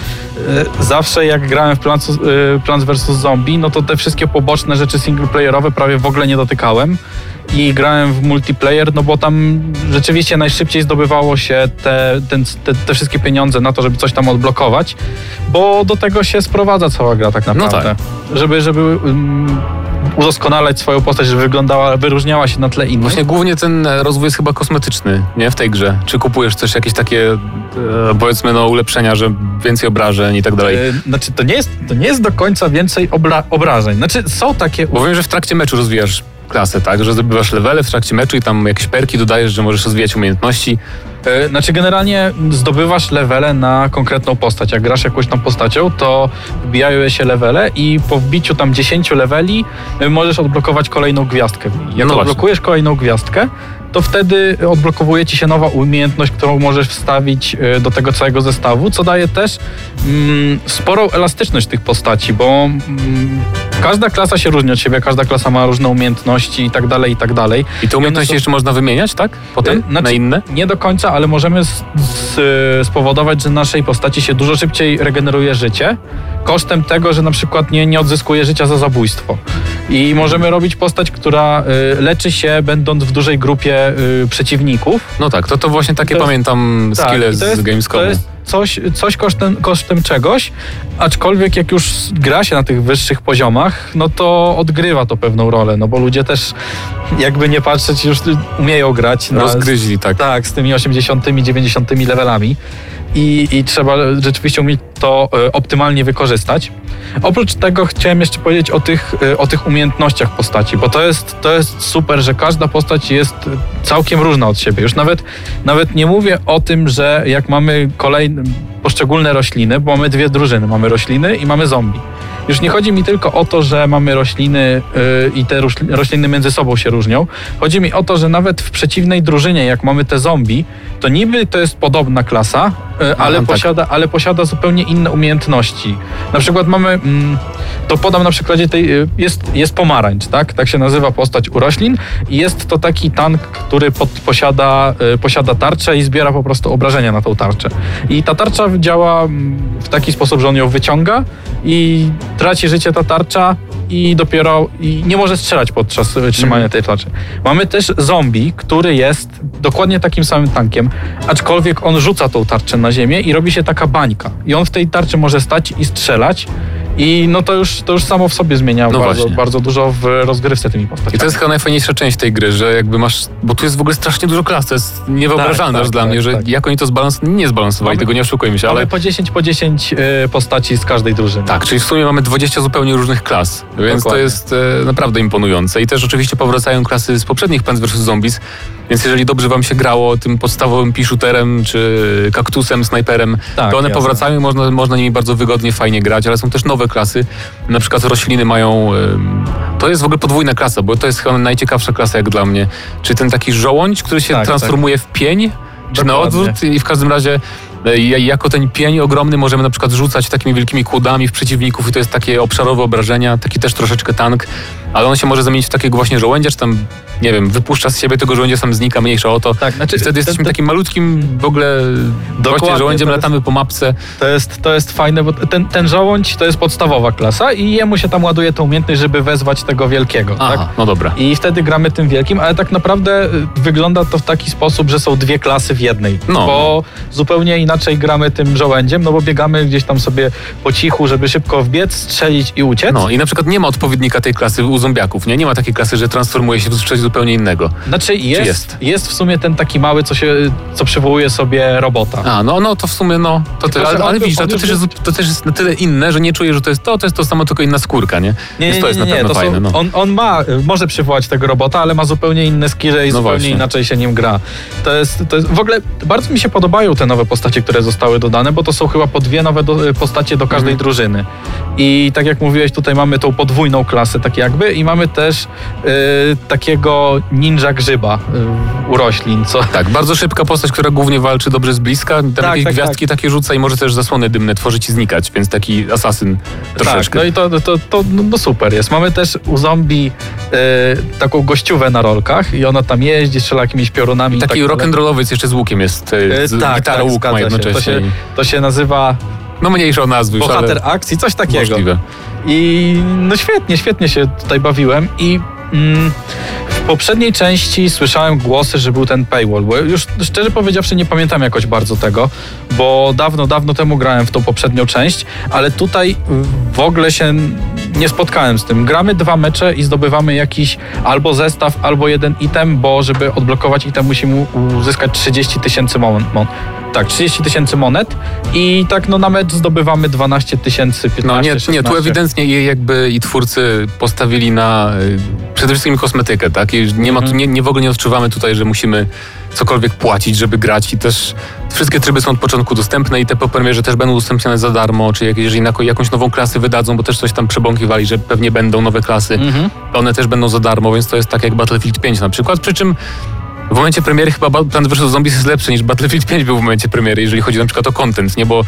Speaker 5: yy, zawsze jak grałem w Plants, yy, Plants vs. Zombie, no to te wszystkie poboczne rzeczy singleplayerowe prawie w ogóle nie dotykałem i grałem w multiplayer, no bo tam rzeczywiście najszybciej zdobywało się te, ten, te, te wszystkie pieniądze na to, żeby coś tam odblokować, bo do tego się sprowadza cała gra tak naprawdę. Żeby, żeby um, udoskonalać swoją postać, żeby wyglądała, wyróżniała się na tle innych.
Speaker 8: Właśnie głównie ten e, rozwój jest chyba kosmetyczny, nie? W tej grze. Czy kupujesz też jakieś takie, e, powiedzmy, no ulepszenia, że więcej obrażeń i tak dalej?
Speaker 5: E, Znaczy, to nie jest, to nie jest do końca więcej obra- obrażeń. Znaczy, są takie...
Speaker 8: Bo wiem, że w trakcie meczu rozwijasz klasę, tak? Że zdobywasz levele w trakcie meczu i tam jakieś perki dodajesz, że możesz rozwijać umiejętności.
Speaker 5: E, Znaczy generalnie zdobywasz levele na konkretną postać. Jak grasz jakąś tam postacią, to wbijają się levele i po wbiciu tam 10 leveli e, możesz odblokować kolejną gwiazdkę. Jak
Speaker 8: No
Speaker 5: odblokujesz kolejną gwiazdkę, to wtedy odblokowuje ci się nowa umiejętność, którą możesz wstawić e, do tego całego zestawu, co daje też mm, sporą elastyczność tych postaci, bo mm, każda klasa się różni od siebie, każda klasa ma różne umiejętności i tak dalej, i tak dalej.
Speaker 8: I te umiejętności
Speaker 5: są-
Speaker 8: jeszcze można wymieniać, tak? Potem?
Speaker 5: E, znaczy,
Speaker 8: na inne?
Speaker 5: Nie do końca, ale możemy s- s- spowodować, że naszej postaci się dużo szybciej regeneruje życie, kosztem tego, że na przykład nie, nie odzyskuje życia za zabójstwo. I możemy robić postać, która y, leczy się będąc w dużej grupie y, przeciwników.
Speaker 8: No tak, to to właśnie takie
Speaker 5: To jest-
Speaker 8: pamiętam
Speaker 5: Tak,
Speaker 8: skille
Speaker 5: i jest-
Speaker 8: z Gamescomu.
Speaker 5: Coś, coś kosztem, kosztem czegoś, aczkolwiek jak już gra się na tych wyższych poziomach, no to odgrywa to pewną rolę, no bo ludzie też jakby nie patrzeć już umieją grać. Na,
Speaker 8: Rozgryźli, tak.
Speaker 5: tak, z tymi 80., 90. levelami. I, I trzeba rzeczywiście umieć to e, optymalnie wykorzystać. Oprócz tego chciałem jeszcze powiedzieć o tych, e, o tych umiejętnościach postaci, bo to jest, to jest super, że każda postać jest całkiem różna od siebie. Już nawet, nawet nie mówię o tym, że jak mamy kolejne poszczególne rośliny, bo mamy dwie drużyny, mamy rośliny i mamy zombie. Już nie chodzi mi tylko o to, że mamy rośliny yy, i te rośli- rośliny między sobą się różnią. Chodzi mi o to, że nawet w przeciwnej drużynie, jak mamy te zombie, to niby to jest podobna klasa, yy, ale,
Speaker 8: tak.
Speaker 5: posiada, ale posiada zupełnie inne umiejętności. Na przykład mamy, mm, to podam na przykładzie tej, yy, jest, jest pomarańcz, tak? Tak się nazywa postać u roślin i jest to taki tank, który pod, posiada, yy, posiada tarczę i zbiera po prostu obrażenia na tą tarczę. I ta tarcza działa mm, w taki sposób, że on ją wyciąga i traci życie ta tarcza i dopiero i nie może strzelać podczas trzymania tej tarczy. Mamy też zombie, który jest dokładnie takim samym tankiem, aczkolwiek on rzuca tą tarczę na ziemię i robi się taka bańka. I on w tej tarczy może stać i strzelać. I no to już, to już samo w sobie zmienia
Speaker 8: No
Speaker 5: bardzo, bardzo dużo w rozgrywce tymi postaciami.
Speaker 8: I to jest chyba najfajniejsza część tej gry, że jakby masz, bo tu jest w ogóle strasznie dużo klas, to jest niewyobrażalne
Speaker 5: Tak,
Speaker 8: aż
Speaker 5: tak,
Speaker 8: dla
Speaker 5: tak,
Speaker 8: mnie, że
Speaker 5: tak.
Speaker 8: jak oni to zbalans... nie zbalansowali,
Speaker 5: Mamy-
Speaker 8: tego nie oszukujmy się, ale
Speaker 5: po 10 po 10 y, postaci z każdej drużyny.
Speaker 8: tak, czyli w sumie mamy 20 zupełnie różnych klas, więc to jest e, naprawdę imponujące. I też oczywiście powracają klasy z poprzednich Plants vs. Zombies, więc jeżeli dobrze wam się grało tym podstawowym piszuterem, czy kaktusem, snajperem,
Speaker 5: Tak,
Speaker 8: to one
Speaker 5: jasne.
Speaker 8: powracają i można, można nimi bardzo wygodnie, fajnie grać, ale są też nowe klasy. Na przykład rośliny mają... em, To jest w ogóle podwójna klasa, bo to jest chyba najciekawsza klasa jak dla mnie. Czy ten taki żołądź, który się
Speaker 5: Tak,
Speaker 8: transformuje w pień, czy na
Speaker 5: Dokładnie.
Speaker 8: odwrót i w każdym razie E, Jako ten pień ogromny możemy na przykład rzucać takimi wielkimi kłodami w przeciwników i to jest takie obszarowe obrażenia, taki też troszeczkę tank, ale on się może zamienić w takiego właśnie żołędzia, czy tam, nie wiem, wypuszcza z siebie tego żołędzia, sam znika, mniejsza o to.
Speaker 5: Tak, znaczy,
Speaker 8: I wtedy jesteśmy takim malutkim w ogóle właśnie
Speaker 5: Dokładnie,
Speaker 8: żołędziem,
Speaker 5: to jest-
Speaker 8: latamy po mapce.
Speaker 5: To jest, to jest fajne, bo ten, ten żołądź to jest podstawowa klasa i jemu się tam ładuje tą umiejętność, żeby wezwać tego wielkiego.
Speaker 8: Aha,
Speaker 5: tak?
Speaker 8: no dobra.
Speaker 5: I wtedy gramy tym wielkim, ale tak naprawdę y, wygląda to w taki sposób, że są dwie klasy w jednej.
Speaker 8: No.
Speaker 5: Bo zupełnie inaczej gramy tym żołędziem, no bo biegamy gdzieś tam sobie po cichu, żeby szybko wbiec, strzelić i uciec.
Speaker 8: No i na przykład nie ma odpowiednika tej klasy u zombiaków, nie? Nie ma takiej klasy, że transformuje się w coś zupełnie innego.
Speaker 5: Znaczy jest,
Speaker 8: jest?
Speaker 5: jest? w sumie ten taki mały, co, się, co przywołuje sobie robota.
Speaker 8: A, no, no to w sumie, no, to
Speaker 5: Tylko,
Speaker 8: ale, ale widzisz, no, to, też jest, to też jest na tyle inne, że nie czuję, że to jest to, to jest to samo, tylko inna skórka, nie? Więc to jest na pewno
Speaker 5: to są-
Speaker 8: fajne, no.
Speaker 5: on, on ma, może przywołać tego robota, ale ma zupełnie inne skille i
Speaker 8: No
Speaker 5: zupełnie
Speaker 8: właśnie.
Speaker 5: inaczej się nim gra. To jest, to jest, w ogóle bardzo mi się podobają te nowe postacie, które zostały dodane, bo to są chyba po dwie nowe do, postacie do każdej
Speaker 8: Mhm.
Speaker 5: drużyny. I tak jak mówiłeś, tutaj mamy tą podwójną klasę, tak jakby, i mamy też y, takiego ninja grzyba y, u roślin, co...
Speaker 8: Tak, bardzo szybka postać, która głównie walczy dobrze z bliska, tam jakieś
Speaker 5: tak,
Speaker 8: gwiazdki takie rzuca i może też zasłony dymne tworzyć i znikać, więc taki asasyn
Speaker 5: Tak,
Speaker 8: troszeczkę.
Speaker 5: no i to, to, to no, no super jest. Mamy też u zombie y, taką gościówę na rolkach i ona tam jeździ, strzela jakimiś piorunami.
Speaker 8: Taki
Speaker 5: tak
Speaker 8: rock'n'rollowiec jeszcze z łukiem jest, e,
Speaker 5: E,
Speaker 8: z
Speaker 5: tak,
Speaker 8: gitarą
Speaker 5: tak,
Speaker 8: łuk ma jednocześnie.
Speaker 5: To się, to się nazywa
Speaker 8: No mniejsza o nazwy
Speaker 5: bohater
Speaker 8: ale
Speaker 5: akcji, coś takiego.
Speaker 8: możliwe.
Speaker 5: I no świetnie, świetnie się tutaj bawiłem i mm, w poprzedniej części słyszałem głosy, że był ten paywall, bo już szczerze powiedziawszy nie pamiętam jakoś bardzo tego, bo dawno, dawno temu grałem w tą poprzednią część, ale tutaj w ogóle się nie spotkałem z tym. Gramy dwa mecze i zdobywamy jakiś albo zestaw, albo jeden item, bo żeby odblokować item musimy uzyskać 30 tysięcy mon. Tak, 30 tysięcy monet i tak no na mecz zdobywamy 12 tysięcy, 15
Speaker 8: No nie, nie,
Speaker 5: 16.
Speaker 8: tu ewidentnie jakby i twórcy postawili na y, przede wszystkim kosmetykę, tak? I nie ma tu, nie, nie w ogóle nie odczuwamy tutaj, że musimy cokolwiek płacić, żeby grać i też wszystkie tryby są od początku dostępne i te po premierze też będą udostępnione za darmo, czy jak, jeżeli na, jakąś nową klasę wydadzą, bo też coś tam przebąkiwali, że pewnie będą nowe klasy,
Speaker 5: Mhm.
Speaker 8: one też będą za darmo, więc to jest tak jak Battlefield 5 na przykład, przy czym w momencie premiery chyba Ba- Plants vs. Zombies jest lepszy niż Battlefield 5 był w momencie premiery, jeżeli chodzi na przykład o content, nie? Bo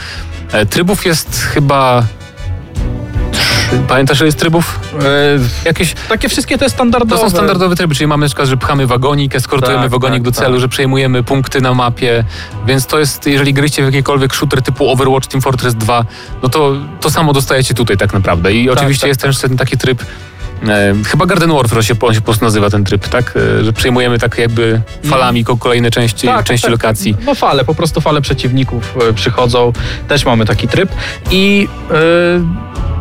Speaker 8: e, trybów jest chyba... Pamiętasz, że jest trybów?
Speaker 5: E,
Speaker 8: Jakieś...
Speaker 5: takie wszystkie te standardowe.
Speaker 8: To są standardowe tryby, czyli mamy na przykład, że pchamy wagonik, eskortujemy
Speaker 5: Tak,
Speaker 8: wagonik
Speaker 5: tak,
Speaker 8: do celu,
Speaker 5: tak.
Speaker 8: że przejmujemy punkty na mapie, więc to jest, jeżeli grycie w jakikolwiek shooter typu Overwatch, Team Fortress 2, no to to samo dostajecie tutaj tak naprawdę. I oczywiście
Speaker 5: tak,
Speaker 8: jest też ten taki tryb, chyba Garden Warfare się, on się po prostu nazywa ten tryb, tak? E, że przejmujemy tak jakby falami ko- kolejne części,
Speaker 5: Tak,
Speaker 8: części
Speaker 5: tak,
Speaker 8: lokacji.
Speaker 5: No fale, po prostu fale przeciwników e, przychodzą. Też mamy taki tryb. I e,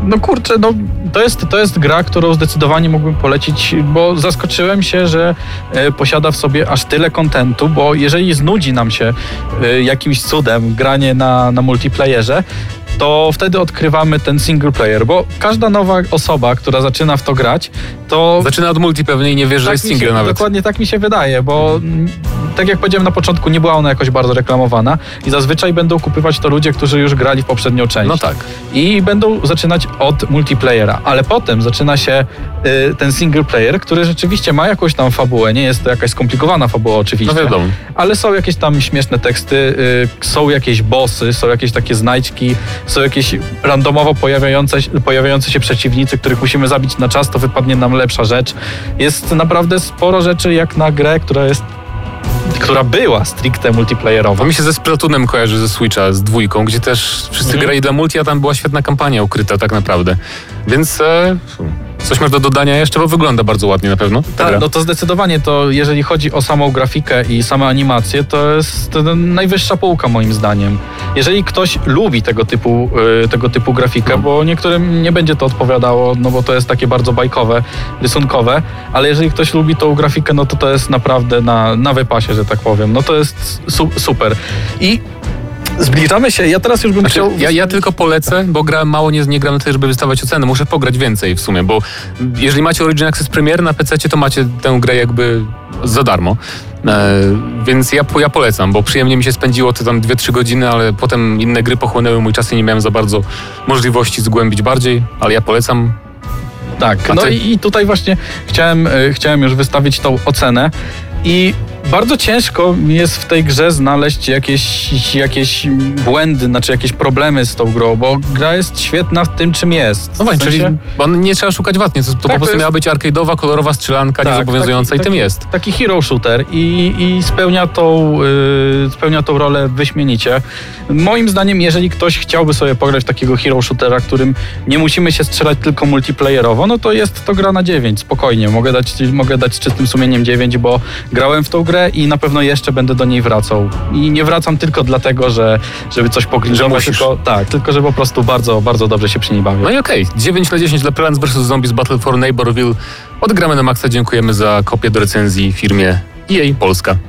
Speaker 5: no kurczę, no to jest, to jest gra, którą zdecydowanie mógłbym polecić, bo zaskoczyłem się, że e, posiada w sobie aż tyle kontentu, bo jeżeli znudzi nam się e, jakimś cudem granie na, na multiplayerze, to wtedy odkrywamy ten single player, bo każda nowa osoba, która zaczyna w to grać, to
Speaker 8: Zaczyna od multi pewnie i nie wiesz, że jest
Speaker 5: mi się,
Speaker 8: single nawet.
Speaker 5: Dokładnie tak mi się wydaje, bo mm, tak jak powiedziałem na początku, nie była ona jakoś bardzo reklamowana i zazwyczaj będą kupywać to ludzie, którzy już grali w poprzednią część.
Speaker 8: No tak.
Speaker 5: I będą zaczynać od multiplayera, ale potem zaczyna się y, ten single player, który rzeczywiście ma jakąś tam fabułę, nie jest to jakaś skomplikowana fabuła oczywiście.
Speaker 8: No wiadomo.
Speaker 5: Ale są jakieś tam śmieszne teksty, y, są jakieś bossy, są jakieś takie znajdźki, są jakieś randomowo pojawiające, pojawiające się przeciwnicy, których musimy zabić na czas, to wypadnie nam lepsza rzecz. Jest naprawdę sporo rzeczy jak na grę, która jest która była stricte multiplayerowa.
Speaker 8: To mi się ze Splatoonem kojarzy ze Switcha, z dwójką, gdzie też wszyscy
Speaker 5: Mhm.
Speaker 8: grali dla multi, a tam była świetna kampania ukryta tak naprawdę. Więc e, coś masz do dodania jeszcze, bo wygląda bardzo ładnie na pewno.
Speaker 5: Tak, no to zdecydowanie to, jeżeli chodzi o samą grafikę i same animacje, to jest najwyższa półka moim zdaniem. Jeżeli ktoś lubi tego typu, y, tego typu grafikę,
Speaker 8: No.
Speaker 5: bo niektórym nie będzie to odpowiadało, no bo to jest takie bardzo bajkowe, rysunkowe, ale jeżeli ktoś lubi tą grafikę, no to to jest naprawdę na, na wypasie, że tak powiem. No to jest su super. I zbliżamy się, ja teraz już bym
Speaker 8: Znaczy,
Speaker 5: chciał...
Speaker 8: ja, ja tylko polecę, bo grałem mało, nie, nie gram na tyle, żeby wystawać oceny. Muszę pograć więcej w sumie, bo jeżeli macie Origin Access Premier na PC, to macie tę grę jakby za darmo. E, więc ja, ja polecam, bo przyjemnie mi się spędziło te tam 2-3 godziny, ale potem inne gry pochłonęły mój czas i nie miałem za bardzo możliwości zgłębić bardziej, ale ja polecam.
Speaker 5: Tak, no i, i tutaj właśnie chciałem, e, chciałem już wystawić tą ocenę i Bardzo ciężko mi jest w tej grze znaleźć jakieś, jakieś błędy, znaczy jakieś problemy z tą grą, bo gra jest świetna w tym, czym jest.
Speaker 8: No właśnie,
Speaker 5: W sensie-
Speaker 8: czyli bo nie trzeba szukać wad, nie? To, to
Speaker 5: Tak,
Speaker 8: po
Speaker 5: to
Speaker 8: prostu
Speaker 5: jest-
Speaker 8: miała być arcade'owa, kolorowa strzelanka,
Speaker 5: Tak,
Speaker 8: niezobowiązująca
Speaker 5: taki-
Speaker 8: i tym
Speaker 5: taki-
Speaker 8: jest.
Speaker 5: Taki hero shooter i, i spełnia, tą, y, spełnia tą rolę wyśmienicie. Moim zdaniem, jeżeli ktoś chciałby sobie pograć takiego hero shootera, którym nie musimy się strzelać tylko multiplayerowo, no to jest to gra na 9, spokojnie. Mogę dać, mogę dać z czystym sumieniem 9, bo grałem w tą grę i na pewno jeszcze będę do niej wracał. I nie wracam tylko dlatego, że żeby coś pogrindować,
Speaker 8: musisz.
Speaker 5: tylko tak, tylko że po prostu bardzo, bardzo dobrze się przy niej bawię.
Speaker 8: No i okej, 9 na 10 dla Plants vs. Zombies Battle for Neighborville. Odgramy na maksa, dziękujemy za kopię do recenzji firmie EA Polska.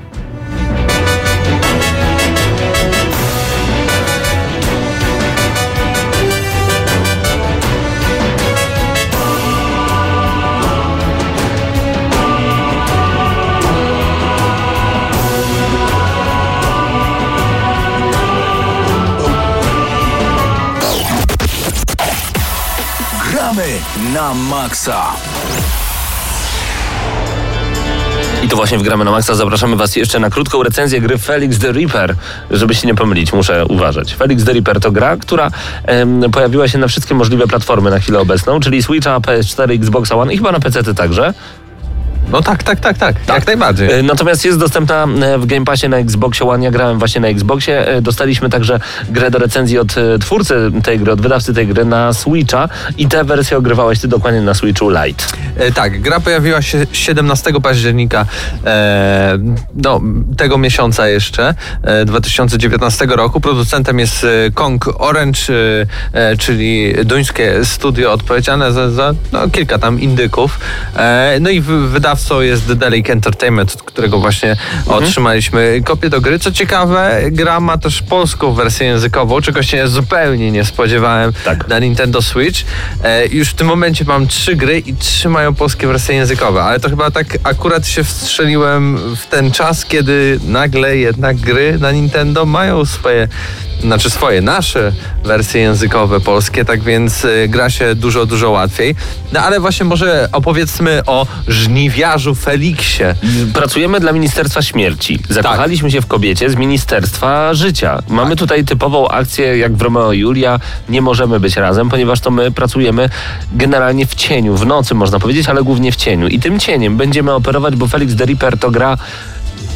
Speaker 2: Na maksa.
Speaker 3: I to właśnie w Gramy na Maxa zapraszamy Was jeszcze na krótką recenzję gry Felix the Reaper. Żeby się nie pomylić, muszę uważać. Felix the Reaper to gra, która em, pojawiła się na wszystkie możliwe platformy na chwilę obecną, czyli Switcha, PS4, Xbox One i chyba na PC także.
Speaker 4: No tak, tak, tak, tak, jak najbardziej.
Speaker 3: E, Natomiast jest dostępna e, w Game Passie na Xboxie One. Ja grałem właśnie na Xboxie. E, Dostaliśmy także grę do recenzji od twórcy tej gry, od wydawcy tej gry na Switcha i tę wersję ogrywałeś ty dokładnie na Switchu Lite.
Speaker 4: E, tak, gra pojawiła się 17 października e, no, tego miesiąca jeszcze, e, 2019 roku. Producentem jest Kong Orange, czyli duńskie studio odpowiedzialne za, za no, kilka tam indyków. No i wy- wydawcą jest The Delic Entertainment, od którego właśnie otrzymaliśmy kopię do gry. Co ciekawe, gra ma też polską wersję językową, czego się zupełnie nie spodziewałem
Speaker 3: Tak.
Speaker 4: na Nintendo Switch. E, już w tym momencie mam trzy gry i trzy mają polskie wersje językowe, ale to chyba tak akurat się wstrzeliłem w ten czas, kiedy nagle jednak gry na Nintendo mają swoje, znaczy swoje, nasze wersje językowe polskie, tak więc e, gra się dużo, dużo łatwiej. No ale właśnie może opowiedzmy o żniwiarzu Feliksie.
Speaker 3: Pracujemy dla Ministerstwa Śmierci. Zakochaliśmy się w kobiecie z Ministerstwa Życia. Mamy tutaj typową akcję jak w Romeo i Julia. Nie możemy być razem, ponieważ to my pracujemy generalnie w cieniu, w nocy można powiedzieć, ale głównie w cieniu. I tym cieniem będziemy operować, bo Felix the Reaper to gra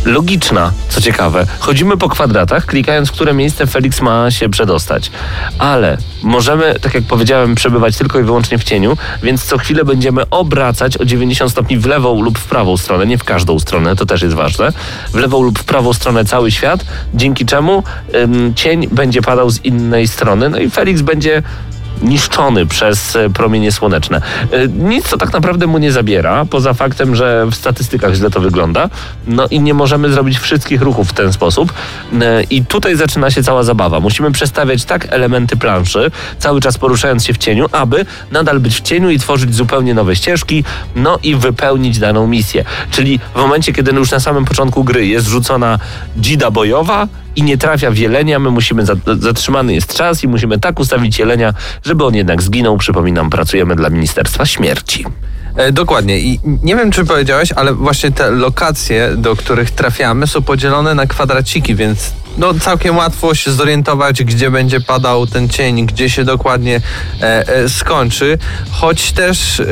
Speaker 3: logiczna, co ciekawe. Chodzimy po kwadratach, klikając, które miejsce Felix ma się przedostać. Ale możemy, tak jak powiedziałem, przebywać tylko i wyłącznie w cieniu, więc co chwilę będziemy obracać o 90 stopni w lewą lub w prawą stronę, nie w każdą stronę, to też jest ważne, w lewą lub w prawą stronę cały świat, dzięki czemu ym, cień będzie padał z innej strony, no i Felix będzie niszczony przez e, promienie słoneczne. E, Nic to tak naprawdę mu nie zabiera, poza faktem, że w statystykach źle to wygląda. No i nie możemy zrobić wszystkich ruchów w ten sposób. E, I tutaj zaczyna się cała zabawa. Musimy przestawiać tak elementy planszy, cały czas poruszając się w cieniu, aby nadal być w cieniu i tworzyć zupełnie nowe ścieżki, no i wypełnić daną misję. Czyli w momencie, kiedy już na samym początku gry jest rzucona dzida bojowa, i nie trafia w jelenia, my musimy, za- zatrzymany jest czas i musimy tak ustawić jelenia, żeby on jednak zginął. Przypominam, pracujemy dla Ministerstwa Śmierci.
Speaker 4: E, dokładnie. I nie wiem, czy powiedziałeś, ale właśnie te lokacje, do których trafiamy, są podzielone na kwadraciki, więc no, całkiem łatwo się zorientować, gdzie będzie padał ten cień, gdzie się dokładnie e, e, skończy. Choć też. e,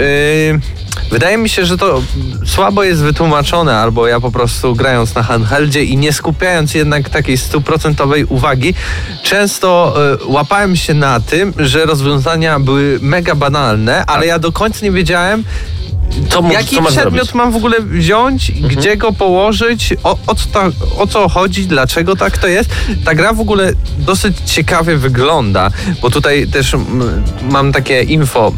Speaker 4: Wydaje mi się, że to słabo jest wytłumaczone, albo ja po prostu grając na handheldzie i nie skupiając jednak takiej stuprocentowej uwagi, często e, łapałem się na tym, że rozwiązania były mega banalne, ale ja do końca nie wiedziałem,
Speaker 3: Mu-
Speaker 4: Jaki
Speaker 3: co
Speaker 4: przedmiot
Speaker 3: zrobić?
Speaker 4: mam w ogóle wziąć, gdzie go położyć, o, o, co ta, o co chodzi, dlaczego tak to jest. Ta gra w ogóle dosyć ciekawie wygląda, bo tutaj też mam takie info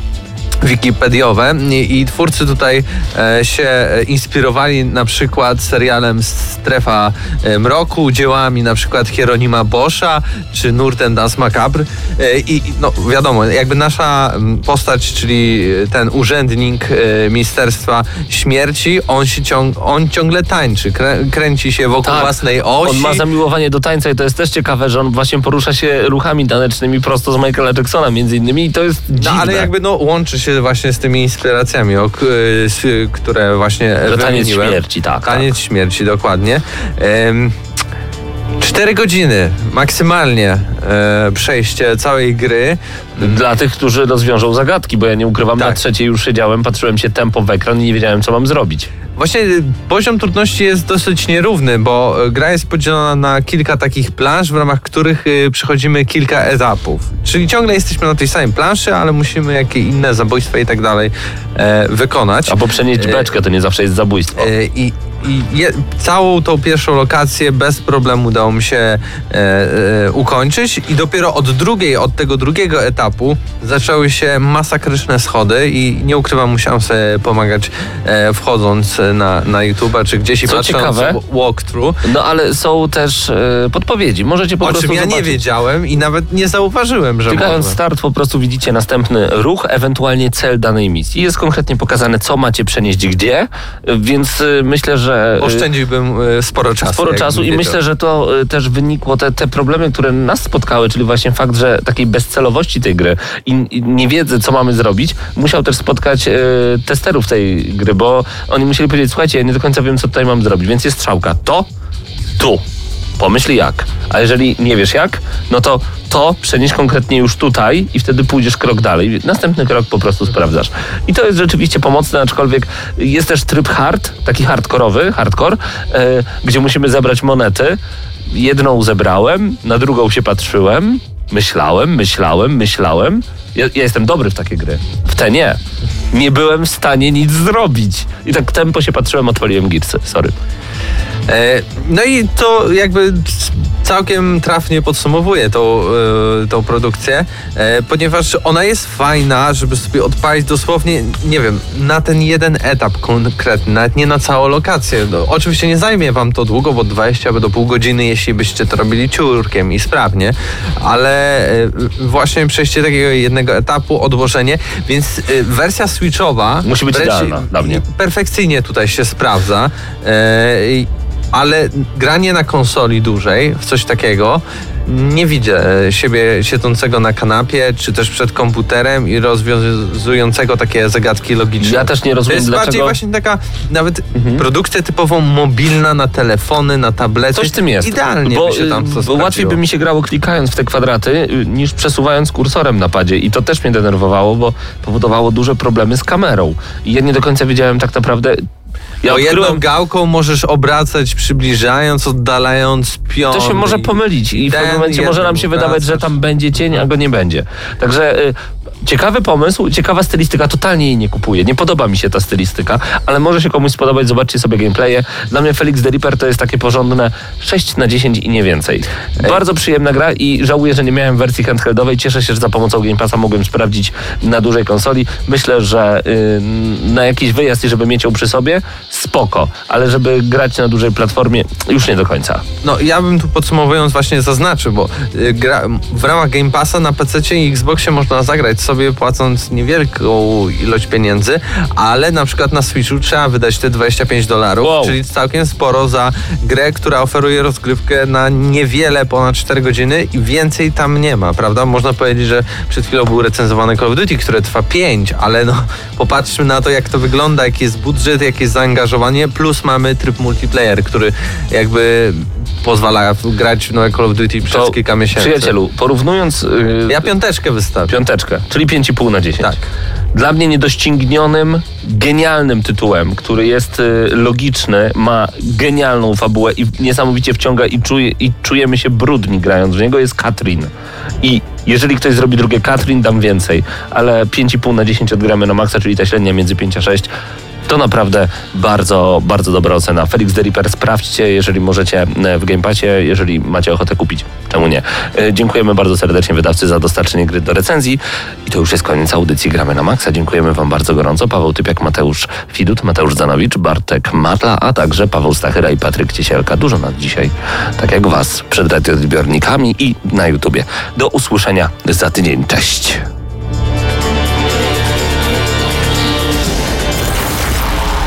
Speaker 4: wikipediowe i, i twórcy tutaj e, się e, inspirowali na przykład serialem Strefa e, Mroku, dziełami na przykład Hieronima Boscha czy Nurten Das Macabre e, i no wiadomo, jakby nasza postać, czyli ten urzędnik e, Ministerstwa Śmierci, on się ciąg, on ciągle tańczy, krę, kręci się wokół
Speaker 3: Tak.
Speaker 4: własnej osi.
Speaker 3: On ma zamiłowanie do tańca i to jest też ciekawe, że on właśnie porusza się ruchami tanecznymi prosto z Michaela Jacksona między innymi i to jest
Speaker 4: No
Speaker 3: dziwne.
Speaker 4: ale jakby no łączy się właśnie z tymi inspiracjami, o, y, s- które właśnie
Speaker 3: Że taniec
Speaker 4: wymieniłem.
Speaker 3: śmierci, tak.
Speaker 4: Taniec śmierci, dokładnie. Em, Cztery godziny maksymalnie e, przejście całej gry.
Speaker 3: Dla tych, którzy rozwiążą zagadki, bo ja nie ukrywam, na
Speaker 4: Tak.
Speaker 3: trzeciej już siedziałem, patrzyłem się tempo w ekran i nie wiedziałem, co mam zrobić.
Speaker 4: Właśnie poziom trudności jest dosyć nierówny, bo y, gra jest podzielona na kilka takich planż, w ramach których y, przechodzimy kilka etapów. Czyli ciągle jesteśmy na tej samej planszy, ale musimy jakieś inne zabójstwa i tak dalej e, wykonać.
Speaker 3: Albo przenieść
Speaker 4: E,
Speaker 3: beczkę, to nie zawsze jest zabójstwo.
Speaker 4: E, I, i je, całą tą pierwszą lokację bez problemu udało mi się e, e, ukończyć i dopiero od drugiej, od tego drugiego etapu zaczęły się masakryczne schody i nie ukrywam, musiałem sobie pomagać e, wchodząc na, na YouTube'a czy gdzieś i
Speaker 3: Co
Speaker 4: patrząc
Speaker 3: ciekawe-
Speaker 4: w- walkthrough.
Speaker 3: No ale są też e, podpowiedzi. Możecie po
Speaker 4: O
Speaker 3: prostu
Speaker 4: czym ja nie
Speaker 3: zobaczyć.
Speaker 4: wiedziałem i nawet nie zauważyłem, że
Speaker 3: Klikając start po prostu widzicie następny ruch, ewentualnie cel danej misji. Jest konkretnie pokazane, co macie przenieść gdzie, więc y, myślę, że... y,
Speaker 4: Oszczędziłbym e, sporo czasu.
Speaker 3: Sporo czasu i myślę, że to y, też wynikło, te, te problemy, które nas spotkały, czyli właśnie fakt, że takiej bezcelowości tej gry i, i nie wiedzy, co mamy zrobić, musiał też spotkać y, testerów tej gry, bo oni musieli powiedzieć, słuchajcie, ja nie do końca wiem, co tutaj mam zrobić, więc jest strzałka. To, tu. Pomyśl jak. A jeżeli nie wiesz jak, no to to przenieś konkretnie już tutaj i wtedy pójdziesz krok dalej. Następny krok po prostu sprawdzasz. I to jest rzeczywiście pomocne, aczkolwiek jest też tryb hard, taki hardkorowy, hardcore, e, gdzie musimy zebrać monety. Jedną zebrałem, na drugą się patrzyłem, myślałem, myślałem, myślałem. Ja, ja jestem dobry w takie gry. W te nie. Nie byłem w stanie nic zrobić. I tak tempo się patrzyłem, odpaliłem girsy. Sorry.
Speaker 4: E, No i to jakby całkiem trafnie podsumowuje tą, e, tą produkcję, e, ponieważ ona jest fajna, żeby sobie odpalić dosłownie, nie wiem, na ten jeden etap konkretny, nawet nie na całą lokację. No, oczywiście nie zajmie wam to długo, bo 20 albo do pół godziny, jeśli byście to robili ciurkiem i sprawnie, ale właśnie przejście takiego jednego etapu, odłożenie, więc wersja switchowa
Speaker 3: Musi być
Speaker 4: wręcz
Speaker 3: idealna dla mnie.
Speaker 4: perfekcyjnie tutaj się sprawdza. Ale granie na konsoli dłużej w coś takiego nie widzę e, siebie siedzącego na kanapie, czy też przed komputerem i rozwiązującego takie zagadki logiczne.
Speaker 3: Ja też nie
Speaker 4: To
Speaker 3: rozumiem,
Speaker 4: jest bardziej
Speaker 3: dlaczego-
Speaker 4: właśnie taka nawet produkcja typowo mobilna na telefony, na tablety.
Speaker 3: Coś w tym jest.
Speaker 4: Idealnie
Speaker 3: bo,
Speaker 4: by się tam to
Speaker 3: y, bo łatwiej by mi się grało klikając w te kwadraty, y, niż przesuwając kursorem na padzie. I to też mnie denerwowało, bo powodowało duże problemy z kamerą. I ja nie do końca wiedziałem tak naprawdę. Ja
Speaker 4: Bo jedną
Speaker 3: odkryłem,
Speaker 4: gałką możesz obracać, przybliżając, oddalając pion.
Speaker 3: to się może pomylić i w pewnym momencie może nam
Speaker 4: jedną
Speaker 3: się wydawać, że tam będzie cień, a go nie będzie. Także y, ciekawy pomysł, ciekawa stylistyka, totalnie jej nie kupuję. Nie podoba mi się ta stylistyka, ale może się komuś spodobać, zobaczcie sobie gameplaye. Dla mnie Felix the Reaper to jest takie porządne 6 na 10 i nie więcej. Bardzo przyjemna gra i żałuję, że nie miałem wersji handheldowej. Cieszę się, że za pomocą Game Passa mogłem sprawdzić na dużej konsoli. Myślę, że y, na jakiś wyjazd i żeby mieć ją przy sobie, spoko, ale żeby grać na dużej platformie, już nie do końca.
Speaker 4: No ja bym tu podsumowując właśnie zaznaczył, bo y, gra, w ramach Game Passa na PC i Xboxie można zagrać sobie płacąc niewielką ilość pieniędzy, ale na przykład na Switchu trzeba wydać te 25 dolarów,
Speaker 3: Wow.
Speaker 4: czyli całkiem sporo za grę, która oferuje rozgrywkę na niewiele ponad 4 godziny i więcej tam nie ma, prawda? Można powiedzieć, że przed chwilą był recenzowany Call of Duty, które trwa 5, ale no popatrzmy na to, jak to wygląda, jaki jest budżet, jakie jest zaangażowanie, plus mamy tryb multiplayer, który jakby pozwala grać w nowe Call of Duty przez kilka miesięcy.
Speaker 3: Przyjacielu, porównując y,
Speaker 4: Ja piąteczkę wystawię.
Speaker 3: piąteczkę, czyli 5,5 na 10.
Speaker 4: Tak.
Speaker 3: Dla mnie niedoścignionym, genialnym tytułem, który jest y, logiczny, ma genialną fabułę i niesamowicie wciąga i, czuje, i czujemy się brudni grając w niego, jest Katrin. I jeżeli ktoś zrobi drugie Katrin, dam więcej, ale 5,5 na 10 odgramy na maksa, czyli ta średnia między 5 a 6. To naprawdę bardzo, bardzo dobra ocena. Felix the Reaper sprawdźcie, jeżeli możecie e, w Game Passie, jeżeli macie ochotę kupić. Czemu nie? E, Dziękujemy bardzo serdecznie wydawcy za dostarczenie gry do recenzji. I to już jest koniec audycji Gramy na Maxa. Dziękujemy Wam bardzo gorąco. Paweł Typiak, Mateusz Fidut, Mateusz Zanowicz, Bartek Matla, a także Paweł Stachyra i Patryk Ciesielka. Dużo nas dzisiaj, tak jak Was, przed radioodbiornikami i na YouTubie. Do usłyszenia za tydzień. Cześć!